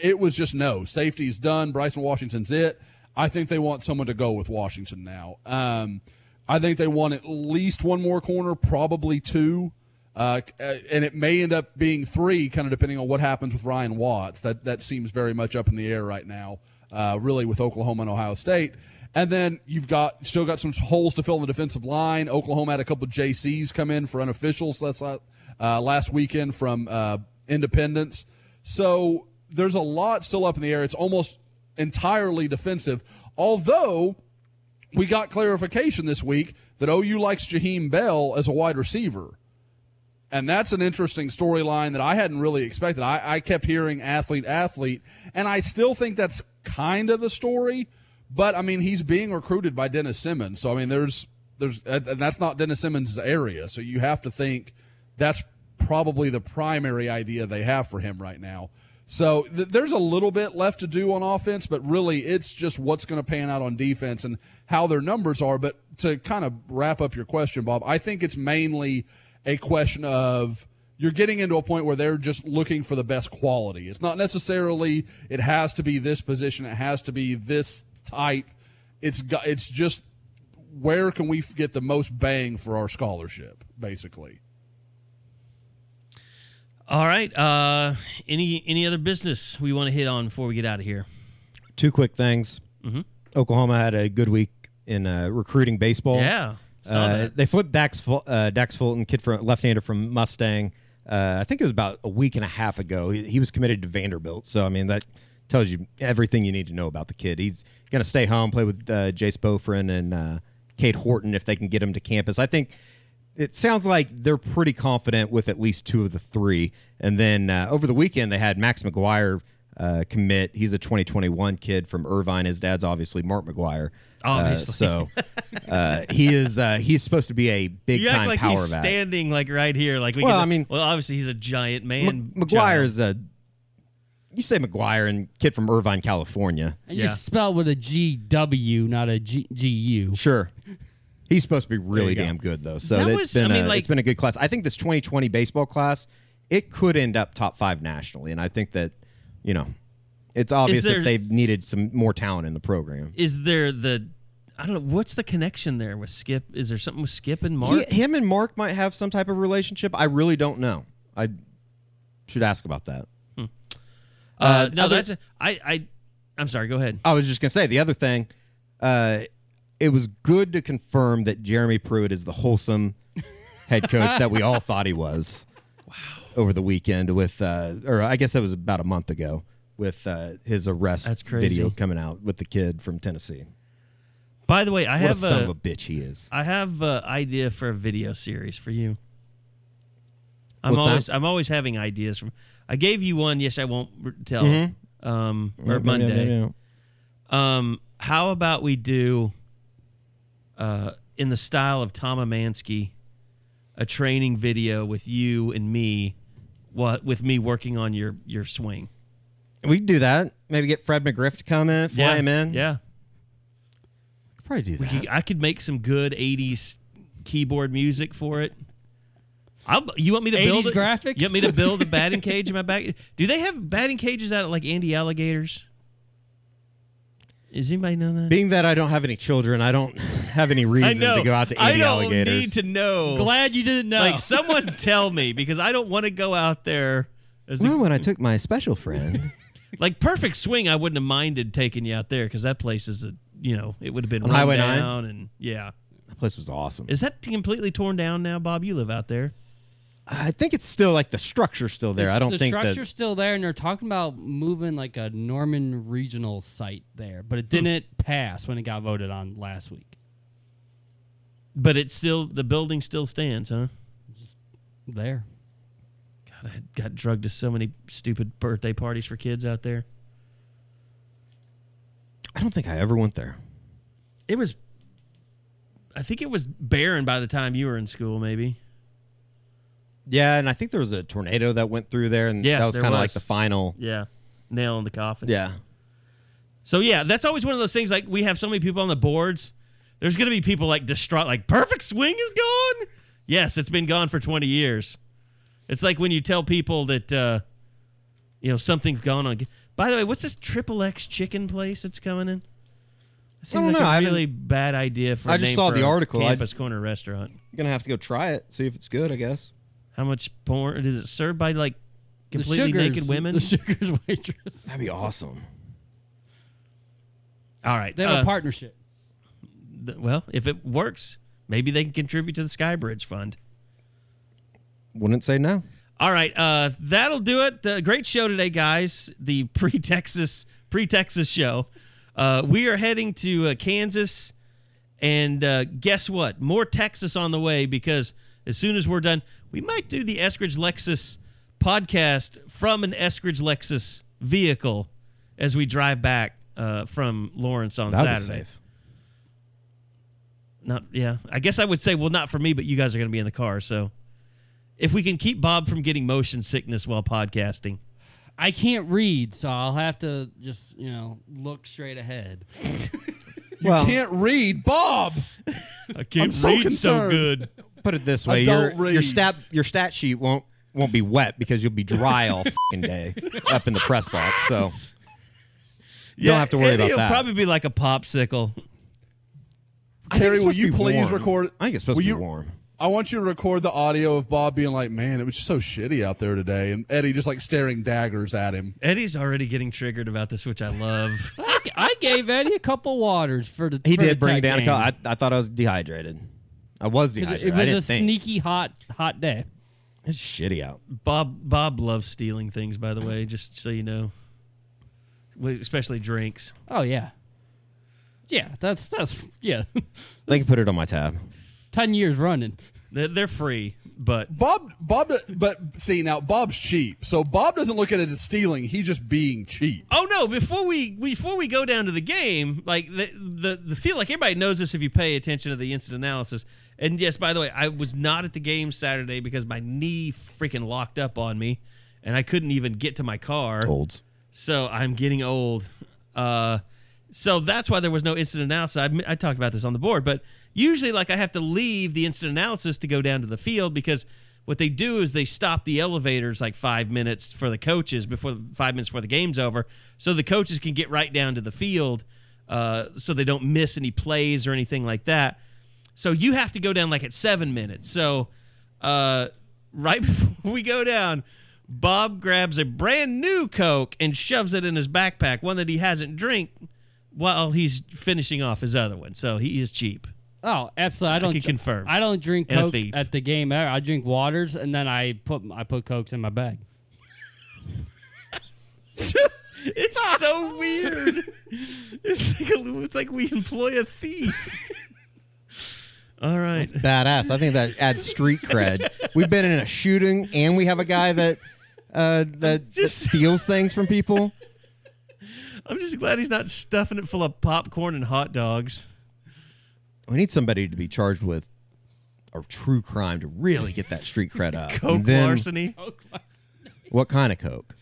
it was just no safety's done. Bryson Washington's it. I think they want someone to go with Washington now. Um, I think they want at least one more corner, probably two, uh, and it may end up being three, kind of depending on what happens with Ryan Watts. That that seems very much up in the air right now, uh, really with Oklahoma and Ohio State. And then you've got still got some holes to fill in the defensive line. Oklahoma had a couple JCs come in for unofficials. That's uh, last weekend from uh, Independence. So there's a lot still up in the air. It's almost entirely defensive. Although we got clarification this week that OU likes Jaheim Bell as a wide receiver. And that's an interesting storyline that I hadn't really expected. I, I kept hearing athlete, athlete, and I still think that's kind of the story. But I mean, he's being recruited by Dennis Simmons, so I mean, there's there's and that's not Dennis Simmons' area. So you have to think that's probably the primary idea they have for him right now. So th- there's a little bit left to do on offense, but really it's just what's going to pan out on defense and how their numbers are. But to kind of wrap up your question, Bob, I think it's mainly a question of you're getting into a point where they're just looking for the best quality. It's not necessarily it has to be this position, it has to be this type. It's got, it's just where can we get the most bang for our scholarship, basically. All right. Uh, any any other business we want to hit on before we get out of here? Two quick things. Mhm. Oklahoma had a good week in uh, recruiting baseball. Yeah, Uh, they flipped Dax, uh, Dax Fulton, kid from left-hander from Mustang. Uh, I think it was about a week and a half ago. He, he was committed to Vanderbilt, so I mean that tells you everything you need to know about the kid. He's going to stay home, play with uh, Jace Bohrofen and uh, Cade Horton if they can get him to campus. I think it sounds like they're pretty confident with at least two of the three. And then uh, over the weekend, they had Max McGwire uh, commit. He's a 2021 kid from Irvine. His dad's obviously Mark McGwire. Uh, Obviously. so uh, he is uh, he's supposed to be a big you act time like power he's back. standing like right here. Like we Well, can- I mean- well, obviously he's a giant man. M- McGwire's a you say McGwire and kid from Irvine, California. And you spell with a G W, not a G G U. Sure. He's supposed to be really you go. damn good though. So That it's was- been I mean, a, like- it's been a good class. I think this 2020 baseball class it could end up top five nationally, and I think that you know it's obvious there- that they've needed some more talent in the program. Is there the I don't know what's the connection there with Skip? Is there something with Skip and Mark? He, him and Mark might have some type of relationship. I really don't know. I should ask about that. uh, Uh, no, other- that's a, I I I'm sorry. Go ahead. I was just gonna say the other thing. Uh, it was good to confirm that Jeremy Pruitt is the wholesome head coach that we all thought he was. Over the weekend with, uh, or I guess that was about a month ago with uh, his arrest video coming out with the kid from Tennessee. By the way, I what have a son a, of a bitch he is. I have an idea for a video series for you. I'm What's that? always I'm always having ideas from. I gave you one. Yes, I won't tell. Mhm. Um, or Monday. Um, how about we do, uh, in the style of Tom Emansky, a training video with you and me, what with me working on your your swing. We could do that. Maybe get Fred McGriff to come in, fly yeah, him in. Yeah, I Could probably do that. could, I could make some good '80s keyboard music for it. I'll, you want me to 80s build graphics? You want me to build a batting cage in my back? Do they have batting cages out at like Andy Alligators? Does anybody know that? Being that I don't have any children, I don't have any reason to go out to I Andy don't Alligators. need to know. Glad you didn't know. Like someone tell me because I don't want to go out there. As a- well, when I took my special friend. like perfect swing, I wouldn't have minded taking you out there because that place is a you know it would have been On run Highway 9? down and yeah. that place was awesome. Is that completely torn down now, Bob? You live out there. I think it's still like the structure's still there. It's- I don't the think the structure's that. still there, and they're talking about moving like a Norman regional site there, but it Hmm. didn't pass when it got voted on last week. But it's still the building still stands, huh? Just There, God, I got drugged to so many stupid birthday parties for kids out there. I don't think I ever went there. It was, I think it was barren by the time you were in school, maybe. Yeah, and I think there was a tornado that went through there, and Yeah, that was kind of like the final. Yeah, nail in the coffin. Yeah, So yeah, that's always one of those things. Like we have so many people on the boards. There's gonna be people like distraught, like perfect swing is gone. Yes, it's been gone for 20 years. It's like when you tell people that uh, you know something's gone on. By the way, what's this triple X chicken place that's coming in? That seems don't like know. I a haven't- really bad idea for. a I just saw for the article. I- Campus corner restaurant. you're gonna have to go try it, see if it's good. I guess. How much porn is it served by? Like completely Sugars- naked women. The sugars waitress. That'd be awesome. All right, They have uh, a partnership. th- well, if it works, maybe they can contribute to the Skybridge Fund. Wouldn't say no. All right, uh, that'll do it. Uh, great show today, guys. The pre Texas pre Texas show. Uh, we are heading to uh, Kansas, and uh, guess what? More Texas on the way because as soon as we're done, we might do the Eskridge Lexus podcast from an Eskridge Lexus vehicle as we drive back uh, from Lawrence on That was Saturday. safe. Not yeah. I guess I would say well not for me, but you guys are going to be in the car, so if we can keep Bob from getting motion sickness while podcasting. I can't read, so I'll have to just you know look straight ahead. You Well- can't read, Bob. I can't I'm read so concerned. good. Put it this way: your don't your read. stat your stat sheet won't won't be wet because you'll be dry all fucking day up in the press box. So you don't have to worry about that. Eddie'll that. probably be like a popsicle. I think Terry, it's will supposed to you be please warm. record? I think it's supposed will to you- be warm. I want you to record the audio of Bob being like, "Man, it was just so shitty out there today," and Eddie just like staring daggers at him. Eddie's already getting triggered about this, which I love. I, I gave Eddie a couple waters for the. He for the did bring tech down a game. couple. I, I thought I was dehydrated. I was It- dehydrated. It I was didn't a think. sneaky hot hot day. It's shitty out. Bob Bob loves stealing things, by the way, just so you know. Especially drinks. Oh yeah, yeah. That's that's yeah. They can put it on my tab. Ten years running. They're, they're free, but Bob, Bob, but see now, Bob's cheap, so Bob doesn't look at it as stealing. He's just being cheap. Oh no! Before we before we go down to the game, like the the the feel like everybody knows this if you pay attention to the instant analysis. And yes, by the way, I was not at the game Saturday because my knee freaking locked up on me, and I couldn't even get to my car. Olds. So I'm getting old. Uh, so that's why there was no incident analysis. I, I talked about this on the board, but usually, like, I have to leave the incident analysis to go down to the field because what they do is they stop the elevators like five minutes for the coaches before five minutes before the game's over, so the coaches can get right down to the field, uh, so they don't miss any plays or anything like that. So you have to go down like at seven minutes. So uh, right before we go down, Bob grabs a brand new Coke and shoves it in his backpack, one that he hasn't drank while he's finishing off his other one. So he is cheap. Oh, absolutely. I don't can confirm. I don't drink And Coke at the game. ever. I drink waters and then I put I put Cokes in my bag. It's so weird. It's like, a, it's like we employ a thief. All right. That's Badass. I think that adds street cred. We've been in a shooting, and we have a guy that uh, that, that Just- steals things from people. I'm just glad he's not stuffing it full of popcorn and hot dogs. We need somebody to be charged with a true crime to really get that street cred up. Coke And then- larceny. What kind of coke?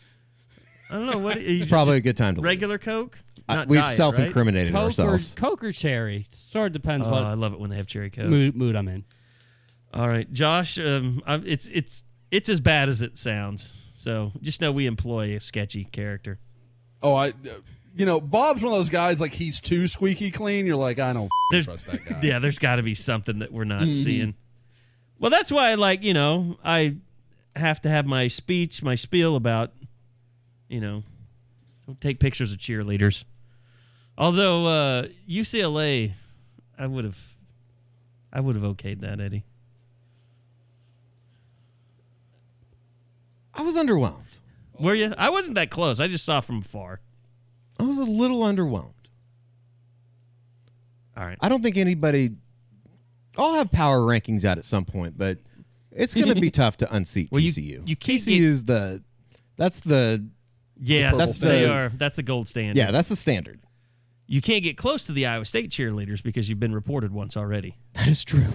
I don't know what. You Probably a good time to leave. regular Coke. Uh, we've diet, self-incriminated Coke or, ourselves. Coke or cherry. Sort of depends Right? Oh, I love it when they have cherry Coke. mood, mood I'm in. All right, Josh. Um, I'm, it's it's it's as bad as it sounds. So just know we employ a sketchy character. Oh, I, you know, Bob's one of those guys like he's too squeaky clean. You're like, I don't f- trust that guy. yeah, there's got to be something that we're not seeing. Well, that's why, like you know, I have to have my speech, my spiel about, you know, don't take pictures of cheerleaders. Although uh, UCLA, I would have, I would have okayed that, Eddie. I was underwhelmed. Were you? I wasn't that close. I just saw from afar. I was a little underwhelmed. All right. I don't think anybody. I'll have power rankings out at some point, but it's going to be tough to unseat Well, you- TCU. you can't TCU's the. That's the. Yeah, That's they the- are. That's the gold standard. Yeah, that's the standard. You can't get close to the Iowa State cheerleaders because you've been reported once already. That is true.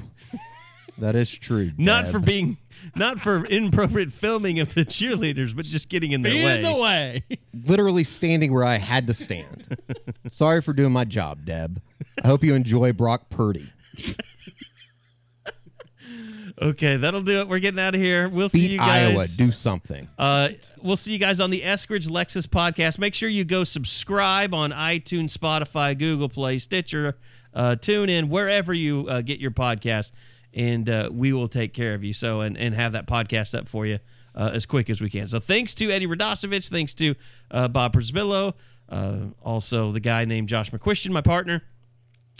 that is true. Not for being, not for inappropriate filming of the cheerleaders, but just getting in their Be way. in the way. literally standing where I had to stand. Sorry for doing my job, Deb. I hope you enjoy Brock Purdy. Okay, that'll do it. We're getting out of here. We'll see you guys. Iowa. Do something. Uh, we'll see you guys on the Eskridge Lexus podcast. Make sure you go subscribe on iTunes, Spotify, Google Play, Stitcher, uh, tune in wherever you uh, get your podcast, and uh, we will take care of you. So and and have that podcast up for you uh, as quick as we can. So thanks to Eddie Radosevich, thanks to uh, Bob Przybylo, uh, also the guy named Josh McCuistion, my partner.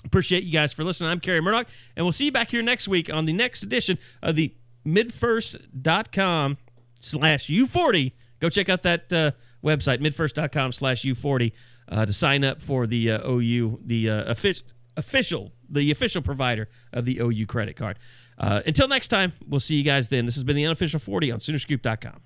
Appreciate you guys for listening. I'm Carey Murdock, and we'll see you back here next week on the next edition of the midfirst.com slash U40. Go check out that uh, website, midfirst.com slash U40, uh, to sign up for the uh, OU, the uh, offic- official, the official provider of the OU credit card. Uh, until next time, we'll see you guys then. This has been the unofficial 40 on Soonerscoop.com.